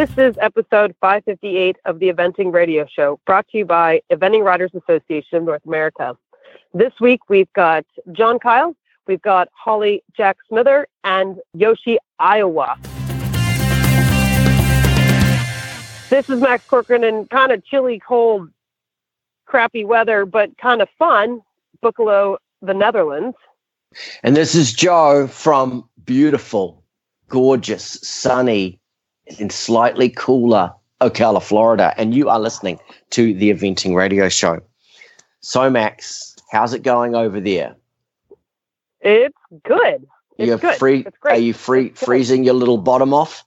This is episode 558 of the Eventing Radio Show, brought to you by Eventing Writers Association of North America. This week we've got John Kyle, we've got Holly Jacks Smither, and Yoshi Oiwa. This is Max Corcoran in kind of chilly, cold, crappy weather, but kind of fun, Boekelo, the Netherlands. And this is Joe from beautiful, gorgeous, sunny, and slightly cooler Ocala, Florida. And you are listening to the Eventing Radio Show. So, Max, how's it going over there? It's good. It's You're good. free. Are you free freezing your little bottom off?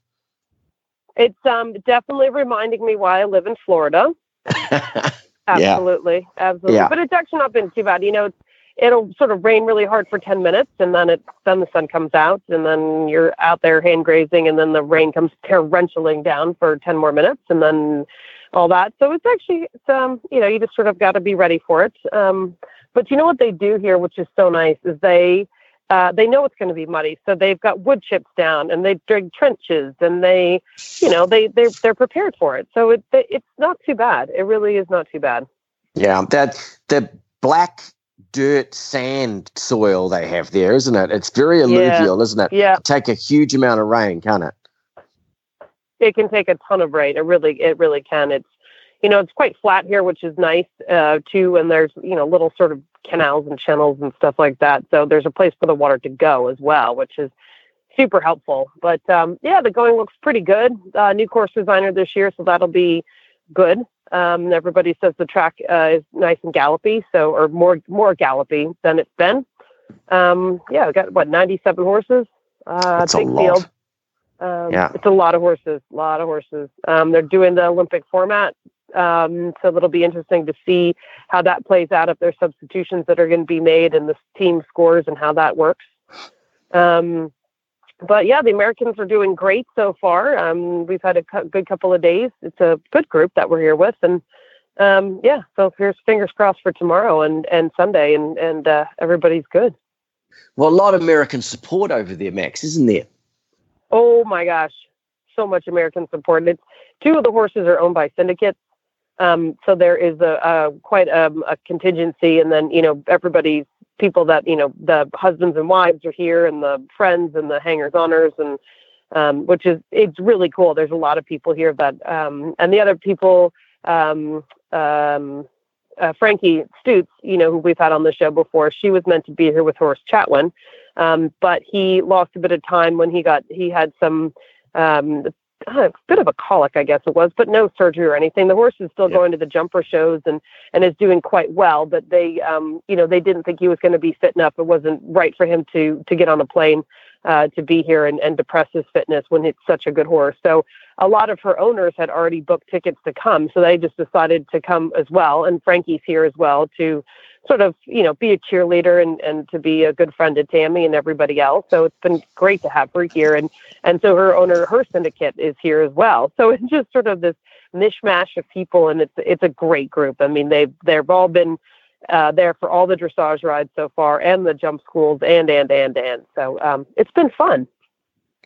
It's um definitely reminding me why I live in Florida. Absolutely, absolutely. Yeah. But it's actually not been too bad. You know, it's, it'll sort of rain really hard for ten minutes, and then it then the sun comes out, and then you're out there hand grazing, and then the rain comes torrentialing down for ten more minutes, and then all that. So it's actually it's um you know you just sort of got to be ready for it. Um, but you know what they do here, which is so nice, is they. Uh, they know it's going to be muddy, so they've got wood chips down, and they dig trenches, and they, you know, they they they're prepared for it. So it it's not too bad. It really is not too bad. yeah, that the black dirt sand soil they have there, isn't it? It's very alluvial, isn't it? Yeah, Take a huge amount of rain, can't it? it can take a ton of rain. It really, it really can. It's, you know, it's quite flat here, which is nice uh, too. And there's, you know, little sort of canals and channels and stuff like that. So there's a place for the water to go as well, which is super helpful. But um, yeah, the going looks pretty good. Uh, new course designer this year, so that'll be good. Um, everybody says the track uh, is nice and gallopy, so or more more gallopy than it's been. Um, yeah, we got what 97 horses. Uh, That's a big lot. field. Um, Yeah. It's a lot of horses, a lot of horses. Um, they're doing the Olympic format. Um, so it'll be interesting to see how that plays out if there's substitutions that are going to be made and the team scores and how that works. Um, but yeah, the Americans are doing great so far. Um, we've had a cu- good couple of days. It's a good group that we're here with, and um, yeah, so here's fingers crossed for tomorrow and, and Sunday, and and uh, everybody's good. Well, a lot of American support over there, Max, isn't there? Oh my gosh, so much American support. It's two of the horses are owned by syndicates, um, so there is a, a quite um, a contingency, and then you know everybody's people that you know the husbands and wives are here, and the friends and the hangers honors, and um, which is it's really cool. There's a lot of people here that, um, and the other people. Um, um, uh, Frankie Stutz, you know, who we've had on the show before, she was meant to be here with Horace Chatwin, um, but he lost a bit of time when he got he had some um, a bit of a colic, I guess it was, but no surgery or anything. The horse is still Yeah. going to the jumper shows and and is doing quite well, but they um, you know they didn't think he was going to be fit enough. It wasn't right for him to to get on a plane uh, to be here and, and depress his fitness when it's such a good horse. So a lot of her owners had already booked tickets to come, so they just decided to come as well. And Frankie's here as well to sort of you know be a cheerleader and and to be a good friend to Tammy and everybody else. So it's been great to have her here, and and so her owner, her syndicate is here as well. So it's just sort of this mishmash of people, and it's it's a great group. I mean, they've they've all been uh, there for all the dressage rides so far, and the jump schools, and and and and. So um, it's been fun.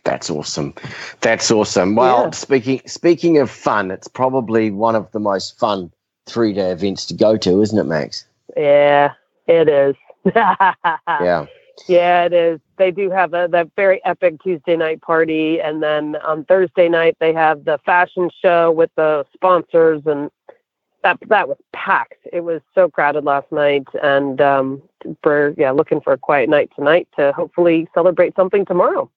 That's awesome. That's awesome. Well, Yeah. speaking speaking of fun, it's probably one of the most fun three day events to go to, isn't it, Max? Yeah, it is. yeah. Yeah, it is. They do have a that very epic Tuesday night party, and then on Thursday night they have the fashion show with the sponsors, and that that was packed. It was so crowded last night, and um, for yeah, looking for a quiet night tonight to hopefully celebrate something tomorrow.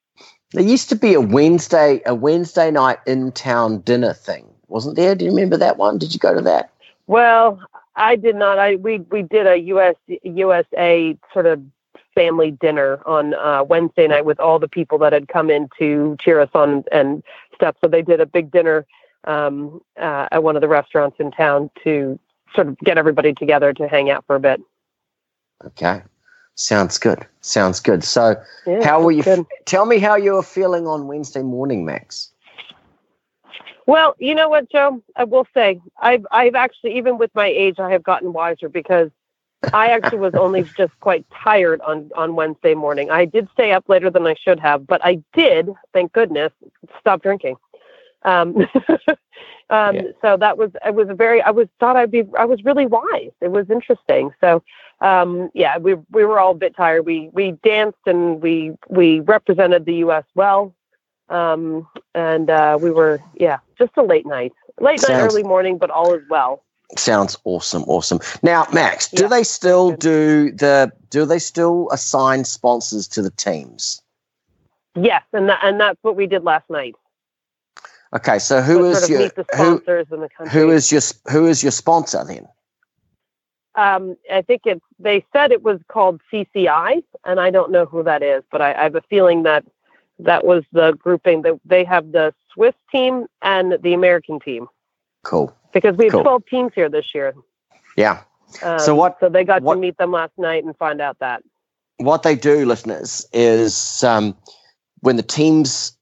There used to be a Wednesday a Wednesday night in town dinner thing, wasn't there? Do you remember that one? Did you go to that? Well, I did not. I we we did a US USA sort of family dinner on uh, Wednesday night with all the people that had come in to cheer us on and stuff. So they did a big dinner um, uh, at one of the restaurants in town to sort of get everybody together to hang out for a bit. Okay. Sounds good. Sounds good. So Yeah, how were you good. tell me how you were feeling on Wednesday morning, Max? Well, you know what, Joe? I will say I've I've actually even with my age I have gotten wiser because I actually was only just quite tired on on Wednesday morning. I did stay up later than I should have, but I did, thank goodness, stop drinking. Um, um, Yeah. So that was it was a very I was thought I'd be I was really wise. It was interesting. So um, yeah, we we were all a bit tired. We we danced and we we represented the U.S. well, um, and uh, we were yeah just a late night, late night, early morning, but all is well. Sounds awesome, awesome. Now, Max, do Yeah. they still do the? Do they still assign sponsors to the teams? Yes, and that, and that's what we did last night. Okay, so who is your who? in the country? Who is your who is your sponsor then? Um, I think it's. They said it was called CCI, and I don't know who that is, but I, I have a feeling that that was the grouping that they have the Swiss team and the American team Cool. because we have Cool. 12 teams here this year. Yeah. Um, So what- So they got what- to meet them last night and find out that. What they do, listeners, is um, when the teams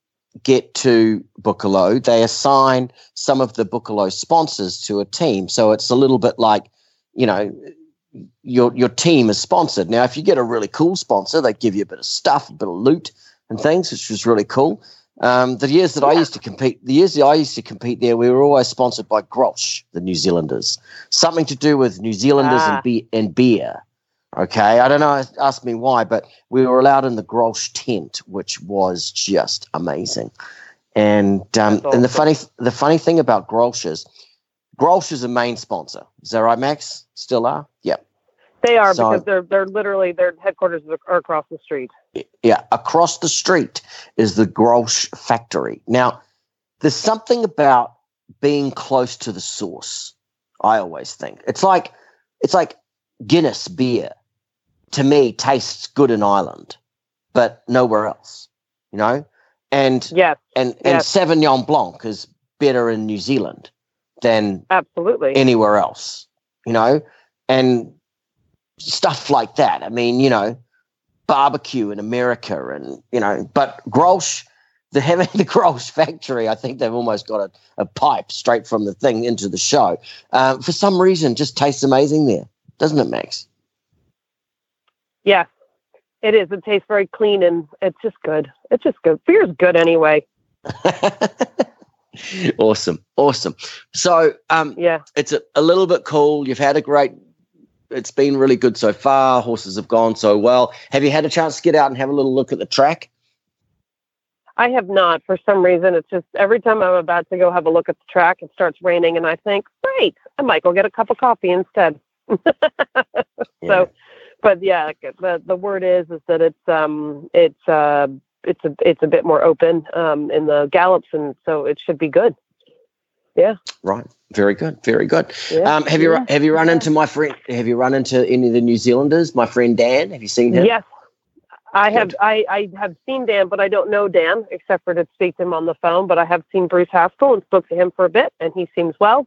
get to Boekelo, they assign some of the Boekelo sponsors to a team. So it's a little bit like, you know, your your team is sponsored. Now, if you get a really cool sponsor, they give you a bit of stuff, a bit of loot and things, which was really cool. Um, the years that I used to compete, the years that I used to compete there, we were always sponsored by Grolsch, the New Zealanders. Something to do with New Zealanders Ah. and, be- and beer. Okay, I don't know. Ask me why, but we were allowed in the Grolsch tent, which was just amazing. And um, That's and the funny the funny thing about Grolsch is Grolsch is a main sponsor. Is that right, Max? Still are? Yep. They are So- because they're they're literally their headquarters are across the street. Yeah, across the street is the Grolsch factory. Now, there's something about being close to the source. I always think it's like it's like Guinness beer. To me, tastes good in Ireland, but nowhere else. You know, and yeah, and and Yes. Sauvignon Blanc is better in New Zealand than absolutely. anywhere else, you know, and stuff like that. I mean, you know, barbecue in America and, you know, but Grolsch, the having the Grolsch factory, I think they've almost got a, a pipe straight from the thing into the show. Um, for some reason, just tastes amazing there, doesn't it, Max? yes, it is. It tastes very clean and it's just good. It's just good. Beer's good anyway. awesome. Awesome. So, um, Yeah. it's a, a little bit cool. You've had a great. It's been really good so far. Horses have gone so well. Have you had a chance to get out and have a little look at the track? I have not. For some reason, it's just every time I'm about to go have a look at the track, it starts raining, and I think, great, I might go get a cup of coffee instead. So, but yeah, the the word is is that it's um it's uh it's a it's a bit more open um in the gallops, and so it should be good. Right. Very good. Very good. Yeah. Um, have you Yeah. have you run Yeah. into my friend? Have you run into any of the New Zealanders? My friend Dan. Have you seen him? Yes. I have I, I have seen Dan, but I don't know Dan except for to speak to him on the phone. But I have seen Bruce Haskell and spoke to him for a bit, and he seems well.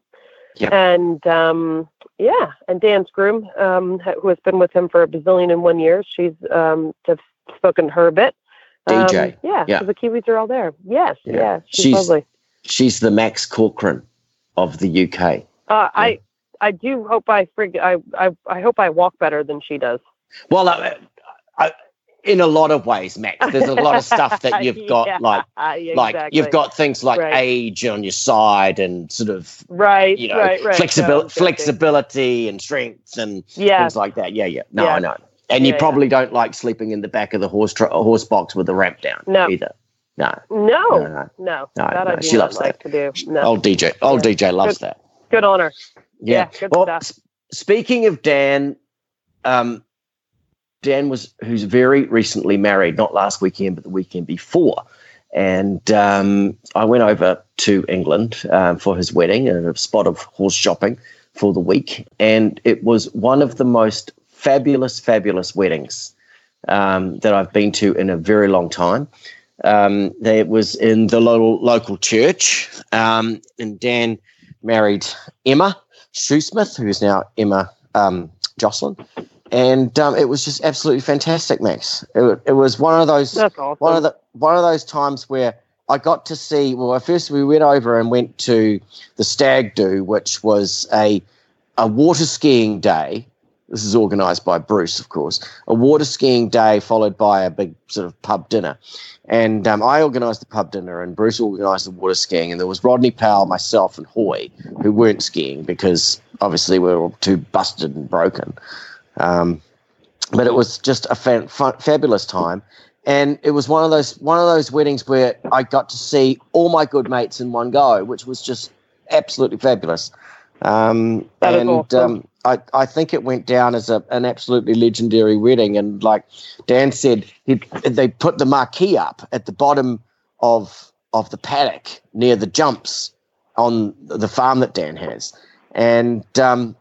Yep. And um, yeah, and Dan's groom, um, who has been with him for a bazillion and one years, she's um, have spoken to her a bit. Um, DJ. yeah, Yeah. so the Kiwis are all there. Yes, Yeah. yeah, she's, She's- lovely. She's the Max Corcoran of the UK. Uh, I I do hope I frig- I, I I hope I walk better than she does. Well, I, I, in a lot of ways, Max. There's a lot of stuff that you've got, Yeah, like yeah, like you've got things like Right. age on your side and sort of right, you know right, right. flexibil- No, flexibility and strength and Yeah, things like that. Yeah, yeah. No, Yeah. I know. And you Yeah, probably don't like sleeping in the back of the horse tr- horse box with the ramp down No. either. No, no, no, no, no. No, no, she loves like to do. No, Old DJ, old Yeah. DJ loves that. good on her. Yeah. Yeah, good well, stuff. speaking of Dan, um, Dan was who's very recently married, not last weekend, but the weekend before. And um, I went over to England um, for his wedding and a spot of horse shopping for the week. And it was one of the most fabulous, fabulous weddings um, that I've been to in a very long time. Um, it was in the local, local church. Um, and Dan married Emma Shoesmith, who's now Emma um, Jocelyn. And um, it was just absolutely fantastic, Max. It, it was one of those awesome. one of the one of those times where I got to see. Well, first we went over and went to the Stag Do, which was a a water skiing day This is organised by Bruce, of course. A water skiing day followed by a big sort of pub dinner. And um, I organised the pub dinner, and Bruce organised the water skiing. And there was Rodney Powell, myself, and Hoy, who weren't skiing because obviously we were all too busted and broken. Um, but it was just a fa- fa- fabulous time and it was one of those one of those weddings where I got to see all my good mates in one go, which was just absolutely fabulous. Um, and awesome. um, I, I think it went down as a, an absolutely legendary wedding. And like Dan said, he, they put the marquee up at the bottom of of the paddock near the jumps on the farm that Dan has, and um,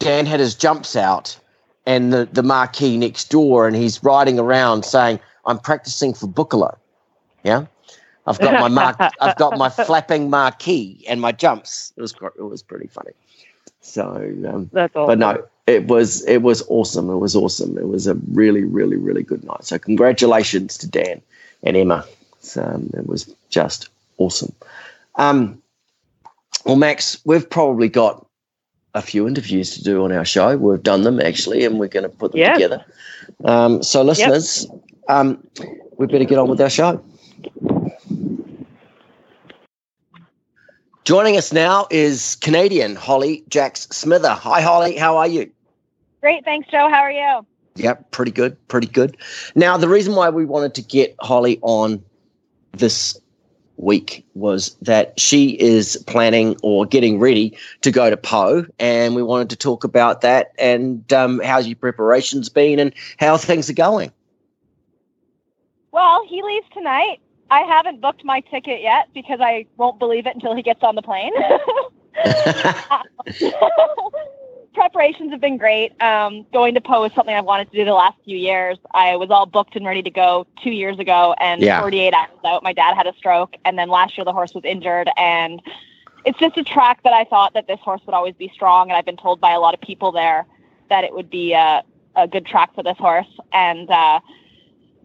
Dan had his jumps out and the, the marquee next door, and he's riding around saying, "I'm practicing for Boekelo." Yeah, I've got my mark, I've got my flapping marquee and my jumps. It was it was pretty funny. So um, that's awesome. But no, it was it was awesome. It was awesome. It was a really really really good night. So congratulations to Dan and Emma. So, um, it was just awesome. Um, well, Max, we've probably got a few interviews to do on our show. We've done them actually, and we're going to put them yeah. together. Um, so, listeners, yep. um, we better get on with our show. Joining us now is Canadian Holly Jacks Smither. Hi, Holly. How are you? Great. Thanks, Joe. How are you? Yep, pretty good. Pretty good. Now, the reason why we wanted to get Holly on this week was that she is planning or getting ready to go to Pau, and we wanted to talk about that and um, how's your preparations been and how things are going. Well, he leaves tonight. I haven't booked my ticket yet because I won't believe it until he gets on the plane. preparations have been great. Um, going to Pau is something I've wanted to do the last few years. I was all booked and ready to go two years ago, and yeah. 48 hours out, my dad had a stroke, and then last year the horse was injured, and it's just a track that I thought that this horse would always be strong, and I've been told by a lot of people there that it would be a, a good track for this horse, and uh,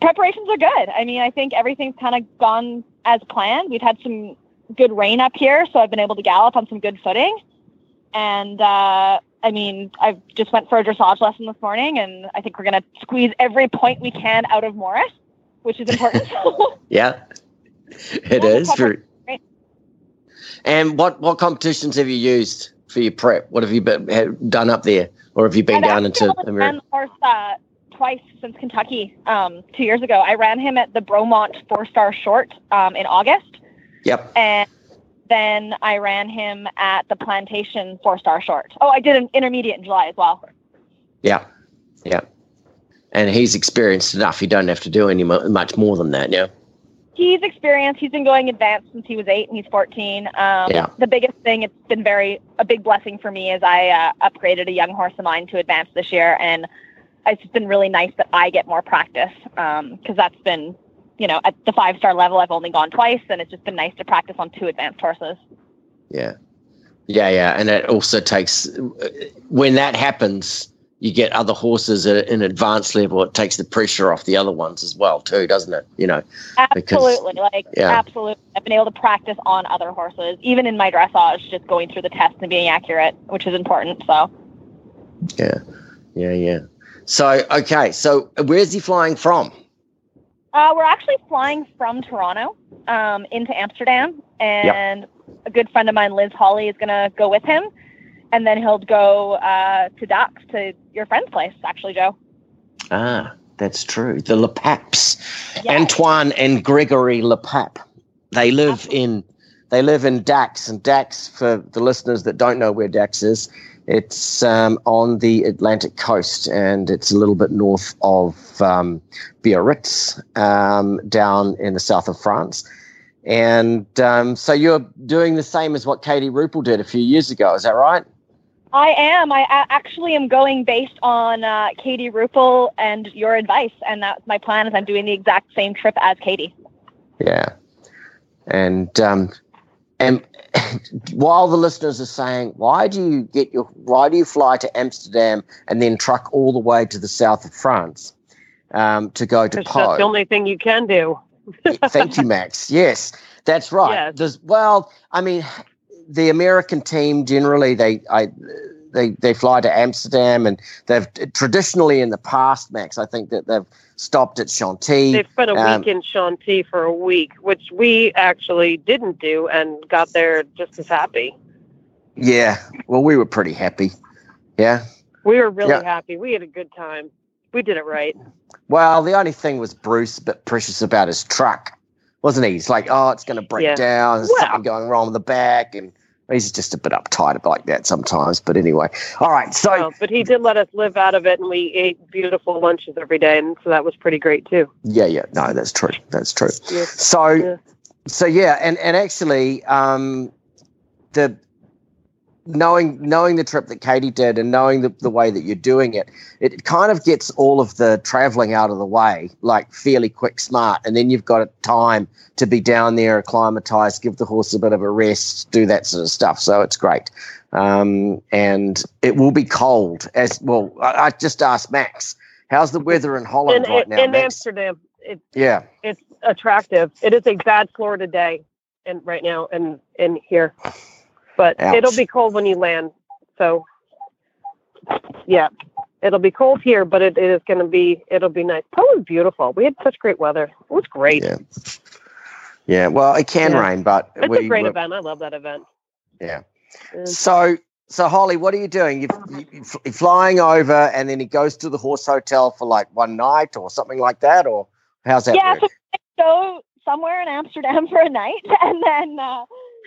preparations are good. I mean, I think everything's kind of gone as planned. We've had some good rain up here, so I've been able to gallop on some good footing, and uh, I mean, I just went for a dressage lesson this morning, and I think we're going to squeeze every point we can out of Morris, which is important. yeah, it is. For... And what what competitions have you used for your prep? What have you been, done up there, or have you been I've down into America? Horse, uh, twice since Kentucky. Um, two years ago, I ran him at the Bromont Four Star Short um, in August. Yep. And then I ran him at the Plantation four star short. Oh, I did an intermediate in July as well. Yeah, yeah. And he's experienced enough. He don't have to do any much more than that, yeah. He's experienced. He's been going advanced since he was eight, and he's fourteen. Um, yeah. The biggest thing, it's been very a big blessing for me, is I uh, upgraded a young horse of mine to advance this year, and it's been really nice that I get more practice because um, that's been you know, at the five star level, I've only gone twice, and it's just been nice to practice on two advanced horses. Yeah, yeah, yeah, and it also takes when that happens, you get other horses at an advanced level. It takes the pressure off the other ones as well, too, doesn't it? You know, absolutely, because, like yeah. absolutely. I've been able to practice on other horses, even in my dressage, just going through the test and being accurate, which is important. So, yeah, yeah, yeah. So, okay, so where's he flying from? Uh, we're actually flying from Toronto um, into Amsterdam, and yep. a good friend of mine, Liz Holly, is going to go with him, and then he'll go uh, to Dax to your friend's place, actually, Joe. Ah, that's true. The Lepaps, yes. Antoine and Gregory Lepap. They live Absolutely. in they live in Dax, and Dax, for the listeners that don't know where Dax is, it's um, on the Atlantic coast and it's a little bit north of um, Biarritz, um, down in the south of France. And um, so you're doing the same as what Katie Ruppel did a few years ago, is that right? I am. I actually am going based on uh, Katie Ruppel and your advice, and that's my plan. Is I'm doing the exact same trip as Katie. Yeah, and um, and while the listeners are saying, why do you get your, why do you fly to Amsterdam and then truck all the way to the south of France um, to go to Pau? That's the only thing you can do. Thank you, Max. Yes, that's right. Yes. There's, well, I mean, the American team generally they I they they fly to Amsterdam, and they've traditionally in the past, Max. I think that they've stopped at Chantilly. They've spent a um, week in Chantilly for a week, which we actually didn't do, and got there just as happy. Yeah, well, we were pretty happy. Yeah, we were really yeah. happy. We had a good time. We did it right. Well, the only thing was Bruce a bit precious about his truck, wasn't he? He's like, oh, it's going to break yeah. down. There's well, something going wrong with the back, and he's just a bit uptight like that sometimes. But anyway, all right. So, but he did let us live out of it, and we ate beautiful lunches every day, and so that was pretty great too. Yeah, yeah. No, that's true. That's true. So, yeah. so yeah, and and actually, um, the knowing knowing the trip that Katie did and knowing the, the way that you're doing it, it kind of gets all of the traveling out of the way, like fairly quick, smart, and then you've got time to be down there, acclimatize, give the horse a bit of a rest, do that sort of stuff. So it's great, um, and it will be cold as well. I, I, just asked Max, how's the weather in Holland in, right now? In Max? Amsterdam, it's, yeah, it's attractive. It is a bad Florida day, and right now, and in here but Ouch. it'll be cold when you land. So, yeah, it'll be cold here, but it, it is going to be it'll be nice. Poland's beautiful. We had such great weather. It was great. Yeah. Yeah. Well, it can yeah. rain, but it's we, a great event. I love that event. Yeah. So, so Holly, what are you doing? You're, you're flying over, and then he goes to the horse hotel for like one night or something like that, or how's that? Yeah. Work? So go somewhere in Amsterdam for a night, and then. Uh,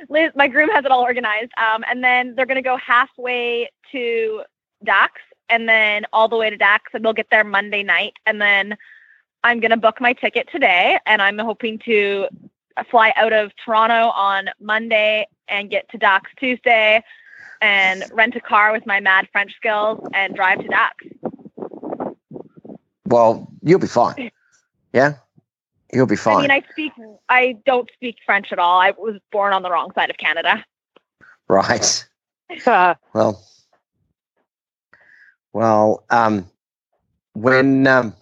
Liz, my groom has it all organized. Um, and then they're going to go halfway to Dax and then all the way to Dax, and they'll get there Monday night. And then I'm going to book my ticket today, and I'm hoping to fly out of Toronto on Monday and get to Dax Tuesday and rent a car with my mad French skills and drive to Dax. Well, you'll be fine. Yeah. You'll be fine. I mean, I speak. I don't speak French at all. I was born on the wrong side of Canada. Right. well. Well, um, when um,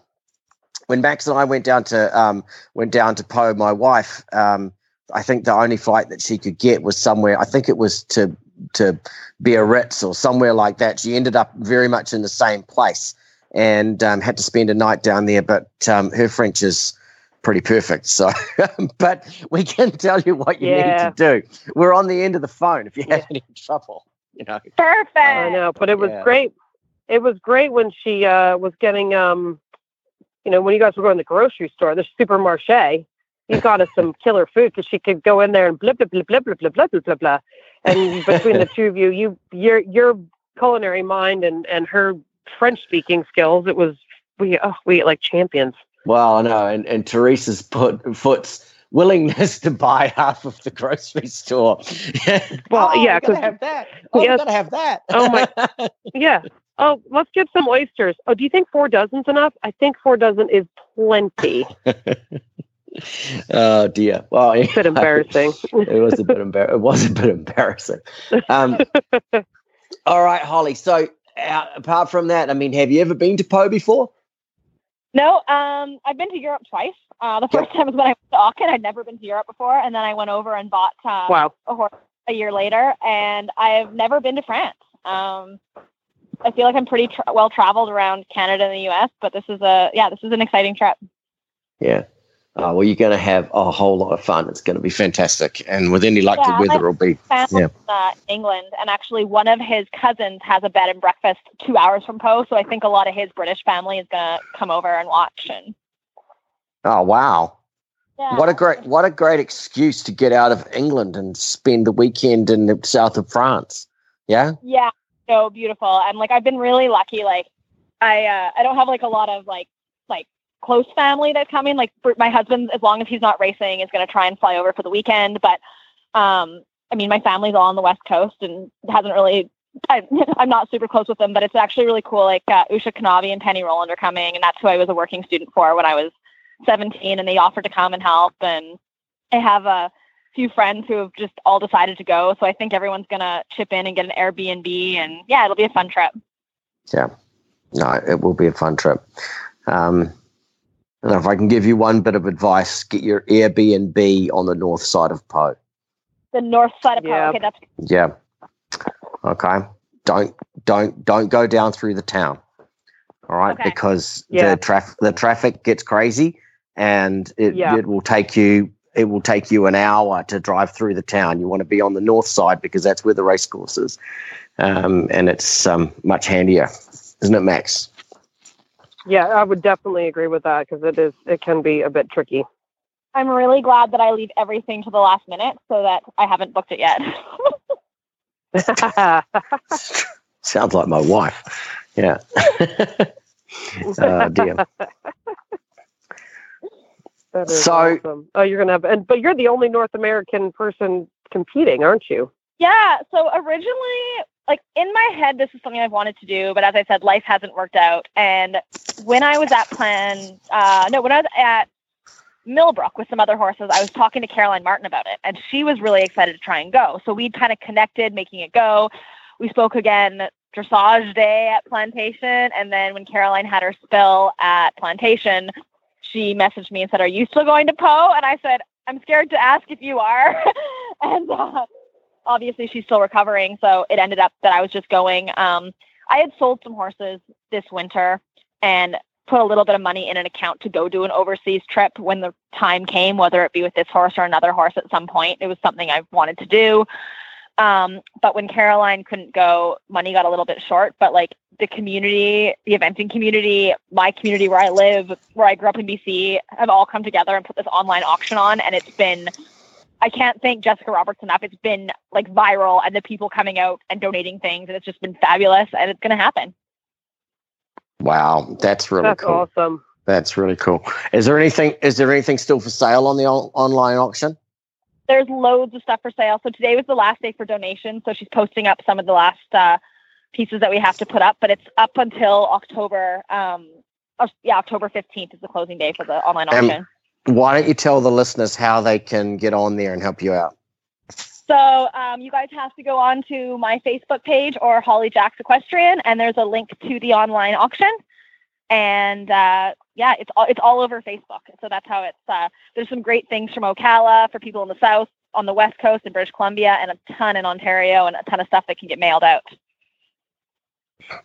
when Max and I went down to um, went down to Pau, my wife, um, I think the only flight that she could get was somewhere. I think it was to to Biarritz or somewhere like that. She ended up very much in the same place and um, had to spend a night down there. But um, her French is pretty perfect. So, but we can tell you what you yeah. need to do. We're on the end of the phone if you have yeah. any trouble. You know, perfect. I know, but it was yeah. great. It was great when she uh, was getting, um, you know, when you guys were going to the grocery store, the supermarché. You got us some killer food because she could go in there and blah blah blah blah blah blah blah blah blah blah. And between the two of you, you your your culinary mind and and her French speaking skills, it was we oh we like champions. Well, I know, and, and Teresa's put foot's willingness to buy half of the grocery store. well, oh, yeah, because have that. Oh, yes. gotta have that. oh my, yeah. Oh, let's get some oysters. Oh, do you think four dozen's enough? I think four dozen is plenty. oh dear. Well, it's a bit embarrassing. it was a bit embar- It was a bit embarrassing. Um, all right, Holly. So, uh, apart from that, I mean, have you ever been to Pau before? No, um, I've been to Europe twice. Uh, the first time was when I went to Aachen. I'd never been to Europe before, and then I went over and bought um, wow. a horse a year later, and I've never been to France. Um, I feel like I'm pretty tra- well traveled around Canada and the U.S., but this is a yeah, this is an exciting trip. Yeah. Uh, well, you're going to have a whole lot of fun. It's going to be fantastic, and with any luck, yeah, the weather will be. Yeah. Uh, England, and actually, one of his cousins has a bed and breakfast two hours from Pau, so I think a lot of his British family is going to come over and watch. And oh wow, yeah. what a great what a great excuse to get out of England and spend the weekend in the south of France. Yeah, yeah, so beautiful. And like, I've been really lucky. Like, I uh, I don't have like a lot of like close family that's coming. Like my husband, as long as he's not racing, is going to try and fly over for the weekend. But um, I mean, my family's all on the West Coast and hasn't really. I, am not super close with them, but it's actually really cool. Like uh, Usha Kanavi and Penny Rowland are coming, and that's who I was a working student for when I was 17, and they offered to come and help. And I have a few friends who have just all decided to go, so I think everyone's gonna chip in and get an Airbnb, and yeah, it'll be a fun trip. Yeah, no, it will be a fun trip. Um, and if I can give you one bit of advice, get your Airbnb on the north side of Pau. The north side of Pau. Okay, that's yeah. Okay. don't don't don't go down through the town. All right, okay. because yeah. the traffic the traffic gets crazy, and it yeah. it will take you it will take you an hour to drive through the town. You want to be on the north side because that's where the race course is, um, and it's um, much handier, isn't it, Max? Yeah, I would definitely agree with that because it is it can be a bit tricky. I'm really glad that I leave everything to the last minute so that I haven't booked it yet. Sounds like my wife. Yeah. Uh, oh dear. so, awesome. oh, you're gonna have, and but you're the only North American person competing, aren't you? Yeah. So originally, like in my head, this is something I've wanted to do, but as I said, life hasn't worked out. And when I was at Plan, uh, no, when I was at Millbrook with some other horses, I was talking to Caroline Martin about it, and she was really excited to try and go. So we kind of connected, making it go. We spoke again dressage day at Plantation, and then when Caroline had her spill at Plantation, she messaged me and said, "Are you still going to Pau?" And I said, "I'm scared to ask if you are." and uh, obviously, she's still recovering, so it ended up that I was just going. Um, I had sold some horses this winter, and put a little bit of money in an account to go do an overseas trip when the time came, whether it be with this horse or another horse at some point. It was something I wanted to do. Um, but when Caroline couldn't go, money got a little bit short. But like the community, the eventing community, my community where I live, where I grew up in BC, have all come together and put this online auction on. And it's been, I can't thank Jessica Roberts enough. It's been like viral and the people coming out and donating things. And it's just been fabulous. And it's going to happen. Wow, that's really that's cool. awesome. That's really cool. Is there anything? Is there anything still for sale on the online auction? There's loads of stuff for sale. So today was the last day for donations. So she's posting up some of the last uh, pieces that we have to put up, but it's up until October. Um, oh, yeah, October 15th is the closing day for the online auction. why don't you tell the listeners how they can get on there and help you out? So um, you guys have to go on to my Facebook page or Holly Jacks Equestrian, and there's a link to the online auction. And uh, yeah, it's all it's all over Facebook. So that's how it's. Uh, there's some great things from Ocala for people in the south, on the west coast in British Columbia, and a ton in Ontario, and a ton of stuff that can get mailed out.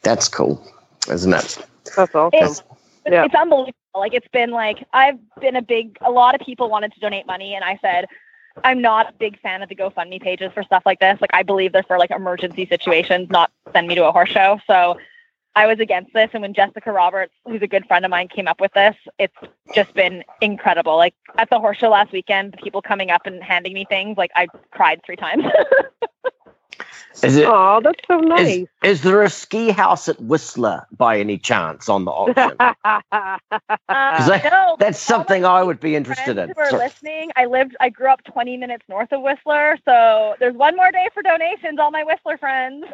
That's cool, isn't it? That's awesome. It's, yeah. it's unbelievable. Like it's been like I've been a big. A lot of people wanted to donate money, and I said I'm not a big fan of the GoFundMe pages for stuff like this. Like I believe they're for like emergency situations, not send me to a horse show. So I was against this. And when Jessica Roberts, who's a good friend of mine, came up with this, it's just been incredible. Like at the horse show last weekend, people coming up and handing me things, like I cried three times. Is it? Oh, that's so nice. Is, is, there a ski house at Whistler by any chance on the auction? uh, that, no, that's something I would be interested in. Who are listening? I lived, I grew up 20 minutes north of Whistler, so there's one more day for donations. All my Whistler friends.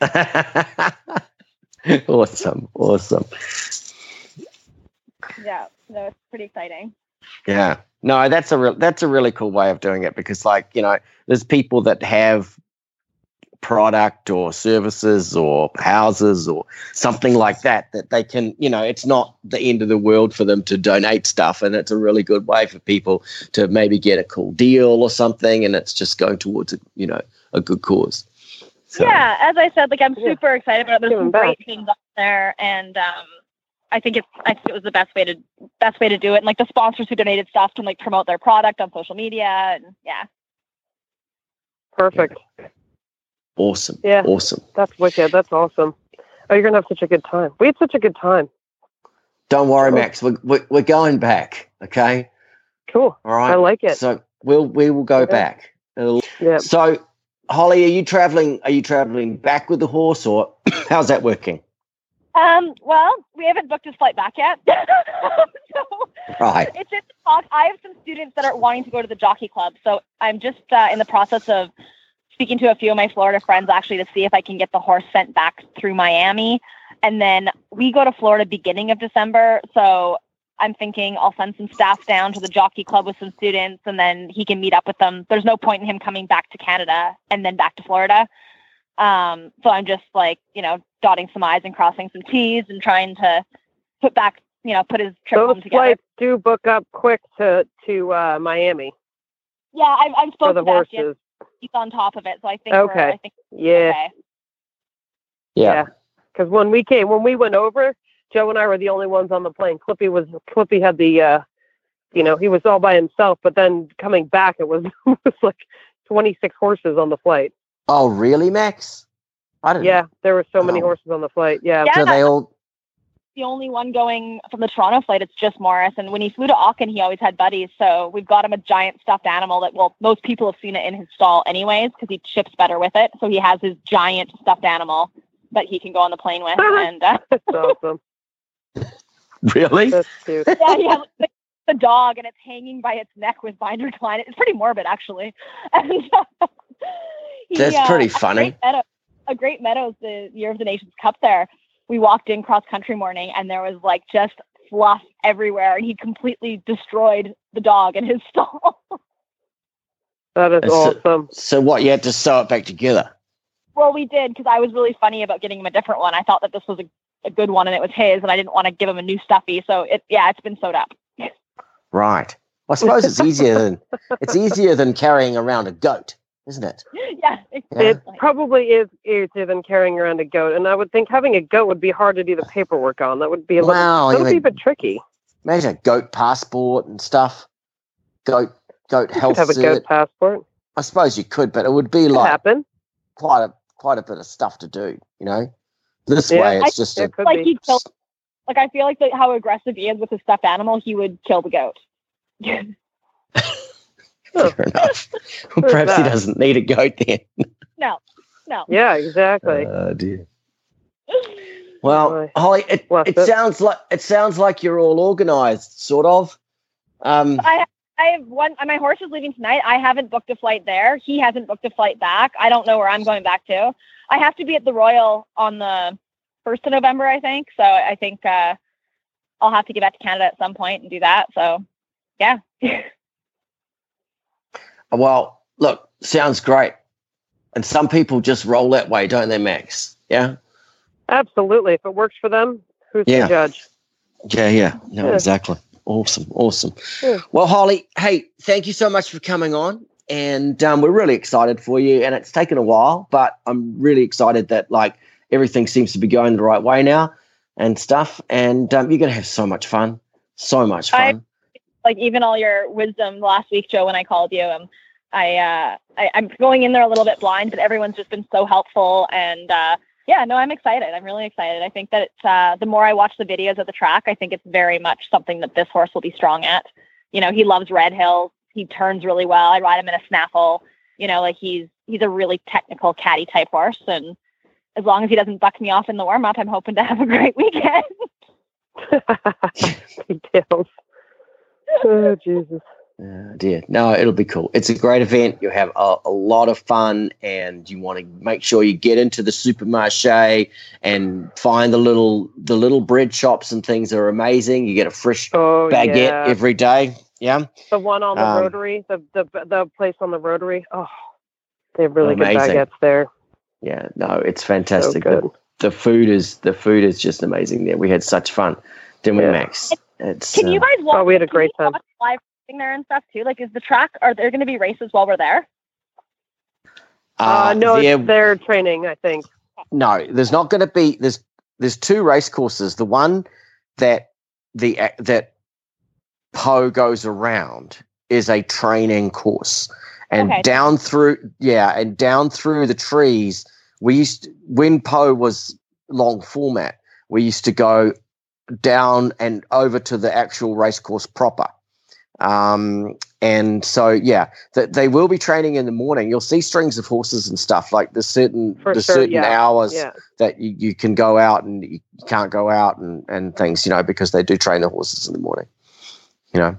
awesome, awesome. Yeah, no, it's pretty exciting. Yeah, no, that's a real, that's a really cool way of doing it because, like, you know, there's people that have product or services or houses or something like that that they can you know it's not the end of the world for them to donate stuff and it's a really good way for people to maybe get a cool deal or something and it's just going towards a you know a good cause so, yeah as i said like i'm super yeah. excited about it. there's some great things up there and um I think it's I think it was the best way to best way to do it. And like the sponsors who donated stuff can like promote their product on social media and yeah. Perfect. Yeah. Awesome. Yeah. Awesome. That's wicked. That's awesome. Oh, you're going to have such a good time. We had such a good time. Don't worry, Max. We're, we're, we're going back. Okay. Cool. All right. I like it. So we'll, we will go back. yeah. So, Holly, are you traveling? Are you traveling back with the horse or how's that working? Um, well, we haven't booked his flight back yet. so right. It's just talk. I have some students that are wanting to go to the jockey club. So I'm just uh, in the process of speaking to a few of my Florida friends actually to see if I can get the horse sent back through Miami. And then we go to Florida beginning of December. So I'm thinking I'll send some staff down to the jockey club with some students and then he can meet up with them. There's no point in him coming back to Canada and then back to Florida. Um, so I'm just like, you know, dotting some I's and crossing some T's and trying to put back, you know, put his trip Those together. flights do book up quick to, to uh, Miami. Yeah, I've, I've spoken to horses he's on top of it. So I think okay. I think yeah. Okay. Yeah. Because when we came, when we went over, Joe and I were the only ones on the plane. Clippy was Clippy had the, uh, you know, he was all by himself. But then coming back, it was it was like twenty six horses on the flight. Oh, really, Max? I don't. Yeah, there were so many oh. horses on the flight. Yeah. yeah. So they all. The only one going from the Toronto flight, it's just Morris. And when he flew to Aachen, he always had buddies. So we've got him a giant stuffed animal that, well, most people have seen it in his stall anyways because he ships better with it. So he has his giant stuffed animal that he can go on the plane with. and uh, That's awesome. Really? That's cute. Yeah, yeah. The, the, dog, and it's hanging by its neck with binder twine. It's pretty morbid, actually. And uh, he, That's uh, pretty funny. A great, a great Meadows, the Year of the Nations Cup there. We walked in cross country morning, and there was like just fluff everywhere, and he completely destroyed the dog in his stall. that is so, awesome. So, what? You had to sew it back together? Well, we did because I was really funny about getting him a different one. I thought that this was a, a good one and it was his, and I didn't want to give him a new stuffy. So it, yeah, it's been sewed up. right. Well, I suppose it's easier than it's easier than carrying around a goat, isn't it? Yeah, exactly. it probably is easier than carrying around a goat. And I would think having a goat would be hard to do the paperwork on. That would be a wow, little, be a bit tricky. Imagine a goat passport and stuff. Goat goat you health. have a goat passport. I suppose you could, but it would be like happen. quite a quite a bit of stuff to do, you know. This yeah, way, it's I, just a, like he kill. Like I feel like the, how aggressive he is with his stuffed animal, he would kill the goat. Fair enough. Perhaps he doesn't need a goat then. no, no. Yeah, exactly. Oh dear. Well, Holly, it, it sounds like it sounds like you're all organised, sort of. Um, I I have one. My horse is leaving tonight. I haven't booked a flight there. He hasn't booked a flight back. I don't know where I'm going back to. I have to be at the Royal on the first of November, I think. So I think uh, I'll have to get back to Canada at some point and do that. So, yeah. well, look, sounds great. And some people just roll that way, don't they, Max? Yeah. Absolutely. If it works for them, who's yeah. the judge? Yeah, yeah. No, yeah. exactly. Awesome, awesome. Yeah. Well, Holly, hey, thank you so much for coming on, and um, we're really excited for you. And it's taken a while, but I'm really excited that like everything seems to be going the right way now and stuff. And um, you're gonna have so much fun, so much fun. I, like even all your wisdom last week, Joe, when I called you, um, I, uh, I I'm going in there a little bit blind, but everyone's just been so helpful and. Uh, yeah, no, I'm excited. I'm really excited. I think that uh, the more I watch the videos of the track, I think it's very much something that this horse will be strong at. You know, he loves red hills. He turns really well. I ride him in a snaffle. You know, like he's he's a really technical caddy type horse, and as long as he doesn't buck me off in the warm up, I'm hoping to have a great weekend. Details. Oh Jesus. Oh dear. No, it'll be cool. It's a great event. You'll have a, a, lot of fun, and you want to make sure you get into the supermarché and find the little the little bread shops and things are amazing. You get a fresh oh, baguette yeah. every day. Yeah. The one on the um, Rotary, the, the the place on the Rotary. Oh, they have really amazing. good baguettes there. Yeah. No, it's fantastic. So the, the, food is the food is just amazing there. We had such fun, didn't we, Max? It's, Can uh, you guys watch? Oh, we had a great time live there and stuff too? Like, is the track? Are there going to be races while we're there? Uh, uh no, they're, they're training. I think. No, there's not going to be. There's there's two race courses. The one that the that Pau goes around is a training course, and okay. down through yeah, and down through the trees. We used to, when Pau was long format. We used to go down and over to the actual race course proper. Um, and so, yeah, that they will be training in the morning. You'll see strings of horses and stuff like there's certain For there's sure, certain yeah. hours yeah. that you, you can go out and you can't go out and, and things, you know, because they do train the horses in the morning, you know.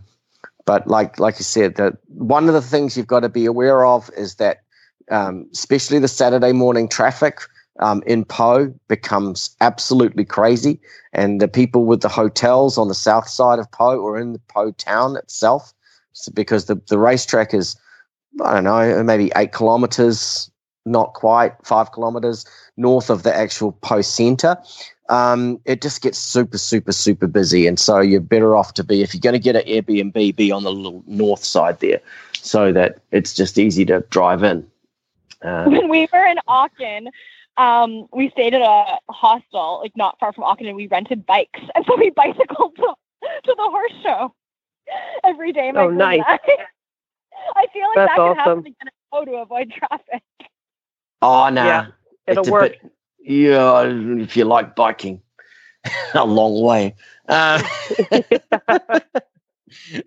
But like like you said, that one of the things you've got to be aware of is that, um, especially the Saturday morning traffic um, in Pau becomes absolutely crazy. And the people with the hotels on the south side of Pau or in the Pau town itself, because the, the racetrack is, I don't know, maybe eight kilometers, not quite five kilometers north of the actual Pau center. Um, it just gets super, super, super busy. And so you're better off to be, if you're going to get an Airbnb, be on the little north side there so that it's just easy to drive in. Uh, when we were in Aachen, um, we stayed at a hostel, like not far from Auckland, and we rented bikes, and so we bicycled to, to the horse show every day. oh, nice! I. I feel like That's that could awesome. happen again to avoid traffic. Oh no, yeah, it'll work. Bit, yeah, if you like biking, a long way. Uh,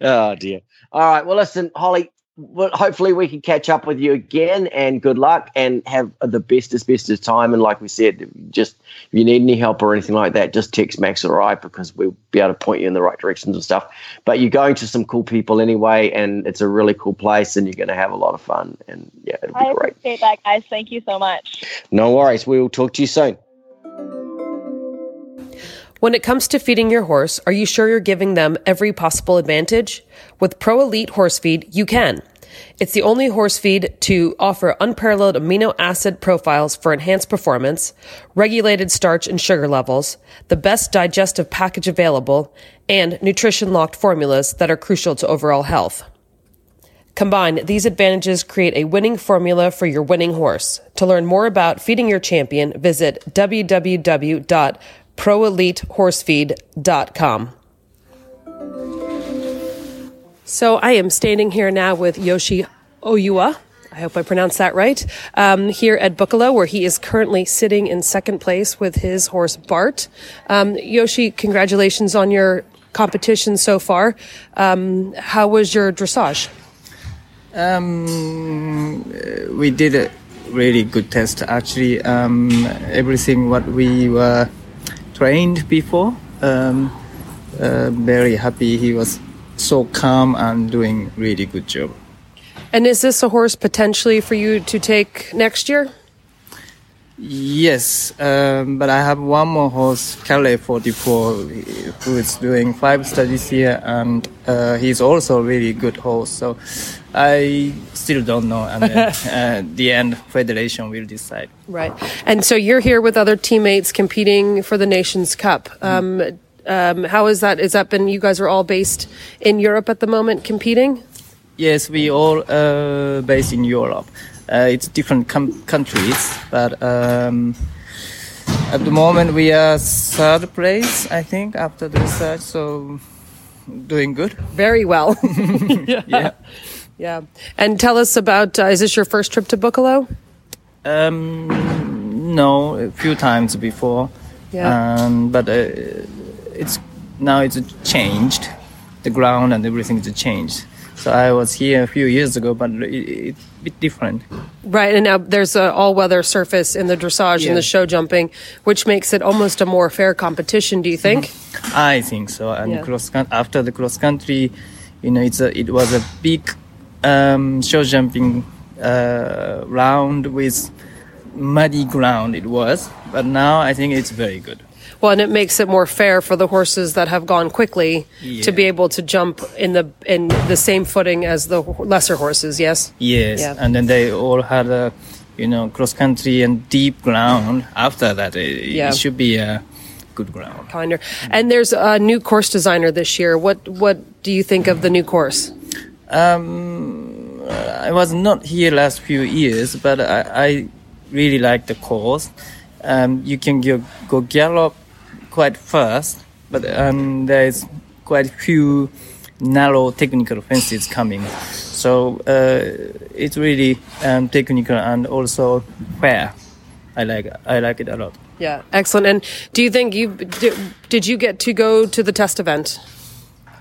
oh dear. All right. Well, listen, Holly well, hopefully we can catch up with you again and good luck and have the bestest, bestest time. And like we said, just if you need any help or anything like that, just text Max or I because we'll be able to point you in the right directions and stuff. But you're going to some cool people anyway, and it's a really cool place and you're going to have a lot of fun. And yeah, it'll be I great. I appreciate that, guys. Thank you so much. No worries. We will talk to you soon. When it comes to feeding your horse, are you sure you're giving them every possible advantage? With Pro Elite Horse Feed, you can. It's the only horse feed to offer unparalleled amino acid profiles for enhanced performance, regulated starch and sugar levels, the best digestive package available, and nutrition locked formulas that are crucial to overall health. Combined, these advantages create a winning formula for your winning horse. To learn more about feeding your champion, visit www proelitehorsefeed.com. So I am standing here now with Yoshi Oiwa. I hope I pronounced that right. Um, here at Boekelo, where he is currently sitting in second place with his horse Bart. Um, Yoshi, congratulations on your competition so far. Um, how was your dressage? Um, we did a really good test. Actually, um, everything what we were trained before. Um, uh, very happy. He was so calm and doing really good job. And is this a horse potentially for you to take next year? Yes, um, but I have one more horse, Calle 44, who is doing five studies here, and uh, he's also a really good horse. So I still don't know, and then, uh, the end federation will decide. Right, and so you're here with other teammates competing for the Nations Cup. Um, um, how is that? Is that been? You guys are all based in Europe at the moment, competing. Yes, we all uh, based in Europe. Uh, it's different com- countries, but um, at the moment we are third place, I think, after the research. So doing good. Very well. yeah. yeah. yeah. And tell us about. Uh, is this your first trip to Boekelo? Um, no, a few times before. Yeah. Um, but uh, it's now it's changed. The ground and everything is changed. So I was here a few years ago, but it's a bit different. Right, and now there's an all-weather surface in the dressage yeah. and the show jumping, which makes it almost a more fair competition. Do you think? Mm-hmm. I think so. And yeah. cross after the cross country, you know, it's a, it was a big um, show jumping uh, round with muddy ground. It was, but now I think it's very good. Well, and it makes it more fair for the horses that have gone quickly yeah. to be able to jump in the in the same footing as the lesser horses. Yes. Yes, yeah. and then they all had a, you know, cross country and deep ground. After that, it, yeah. it should be a good ground. Kinder. And there's a new course designer this year. What what do you think of the new course? Um, I was not here last few years, but I, I really like the course. Um, you can go, go gallop quite fast, but um, there is quite a few narrow technical fences coming. So uh, it's really um, technical and also fair. I like I like it a lot. Yeah, excellent. And do you think you did, did you get to go to the test event?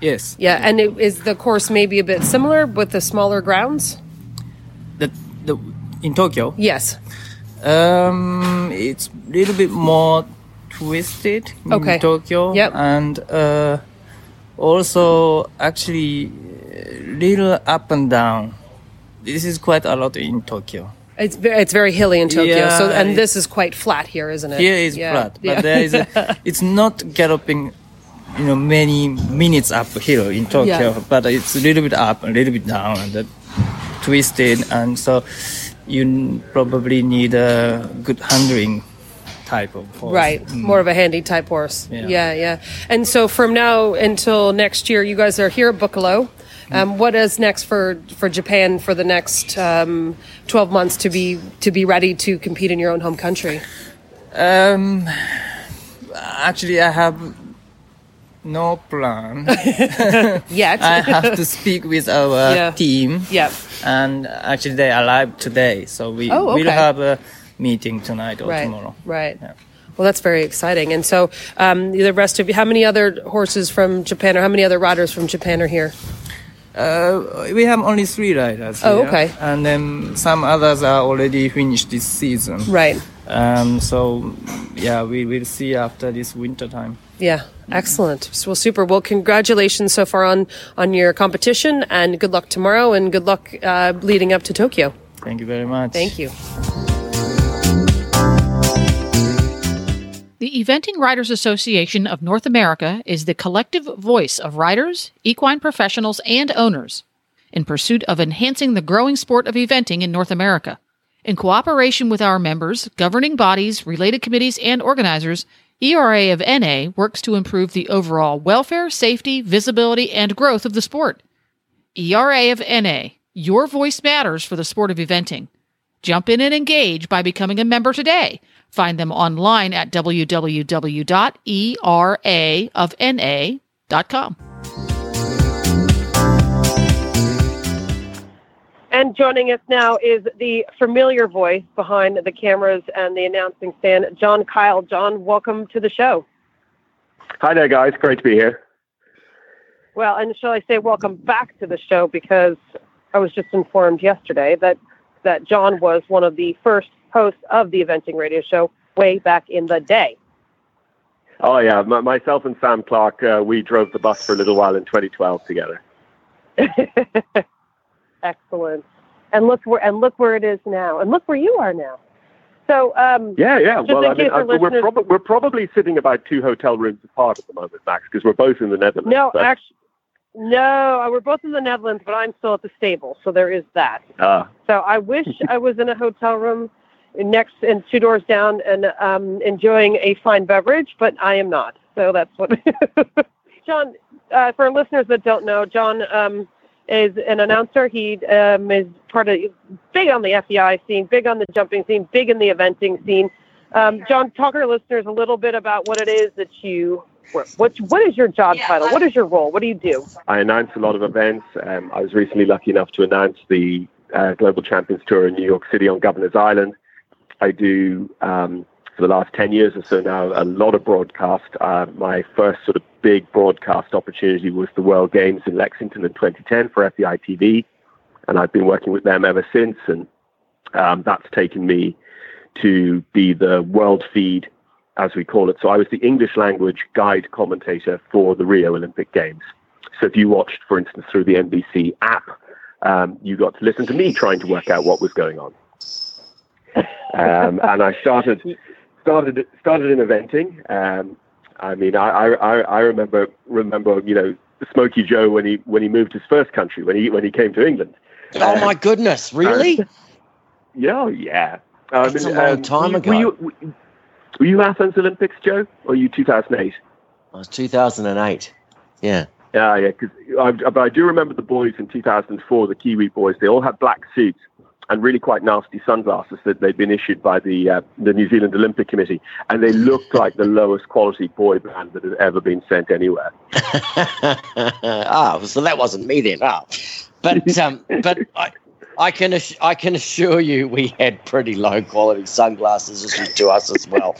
Yes. Yeah, and it, is the course maybe a bit similar with the smaller grounds? The the in Tokyo. Yes. Um, it's a little bit more twisted in okay. Tokyo. Yep. And uh, also actually little up and down. This is quite a lot in Tokyo. It's very, it's very hilly in Tokyo. Yeah, so and this is quite flat here, isn't it? Here is yeah. flat, but yeah. there is a, it's not galloping, you know, many minutes uphill in Tokyo, but it's a little bit up, a little bit down, and twisted, and so you probably need a good handling type of horse. Right, mm. more of a handy type horse. Yeah. yeah, yeah. And so from now until next year, you guys are here at Boekelo. Um, what is next for, for Japan for the next um, twelve months to be to be ready to compete in your own home country? Um, actually, I have no plan yet. I have to speak with our Yeah. team. Yep. And actually, they are live today, so we Oh, will have a meeting tonight or right. tomorrow. Right. Yeah. Well, that's very exciting. And so, um, the rest of you, how many other horses from Japan, or how many other riders from Japan are here? Uh, we have only three riders. Oh, here, okay. And then some others are already finished this season. Right. Um, so yeah, we will see after this winter time. Yeah. Excellent. So, well, super. Well, congratulations so far on on your competition, and good luck tomorrow, and good luck uh, leading up to Tokyo. Thank you very much. Thank you. The Eventing Riders Association of North America is the collective voice of riders, equine professionals, and owners in pursuit of enhancing the growing sport of eventing in North America. In cooperation with our members, governing bodies, related committees, and organizers, ERA of NA works to improve the overall welfare, safety, visibility, and growth of the sport. ERA of NA, your voice matters for the sport of eventing. Jump in and engage by becoming a member today. Find them online at www.eraofna.com. And joining us now is the familiar voice behind the cameras and the announcing stand, John Kyle. John, welcome to the show. Hi there, guys. Great to be here. Well, and shall I say welcome back to the show because I was just informed yesterday that that John was one of the first hosts of the eventing radio show way back in the day. Oh yeah, M- myself and Sam Clark, uh, we drove the bus for a little while in 2012 together. Excellent. And look where and look where it is now, and look where you are now. So, um, Yeah, yeah. Well, I mean, uh, we're, prob- we're probably sitting about two hotel rooms apart at the moment, Max, because we're both in the Netherlands. no, actually, no, we're both in the Netherlands, but I'm still at the stable, so there is that. Ah, So I wish I was in a hotel room next and two doors down and um, enjoying a fine beverage, but I am not. So that's what. John, uh, for listeners that don't know, John um, is an announcer. He um, is part of big on the FEI scene, big on the jumping scene, big in the eventing scene. Um, John, talk to our listeners a little bit about what it is that you. What what is your job title? What is your role? What do you do? I announce a lot of events. Um, I was recently lucky enough to announce the uh, Global Champions Tour in New York City on Governor's Island. I do, um, for the last 10 years or so now, a lot of broadcast. Uh, my first sort of big broadcast opportunity was the World Games in Lexington in 2010 for FEI TV. And I've been working with them ever since. And um, that's taken me to be the world feed, as we call it. So I was the English language guide commentator for the Rio Olympic Games. So if you watched, for instance, through the NBC app, um, you got to listen to me trying to work out what was going on. Um, and I started started started in eventing. Um, I mean, I, I I remember remember you know Smokey Joe when he when he moved his first country when he when he came to England. Oh my goodness, really? Yeah, oh, yeah. I That's a long time were, ago. Were you, were you Athens Olympics, Joe, or you 2008? I was 2008. Yeah. Yeah, yeah. Because I, but I do remember the boys in 2004, the Kiwi boys. They all had black suits and really quite nasty sunglasses that they'd been issued by the uh, the New Zealand Olympic Committee, and they looked like the lowest quality boy band that had ever been sent anywhere. ah, so that wasn't me then. Ah, but um, but I, I can ass- I can assure you we had pretty low quality sunglasses issued to us as well.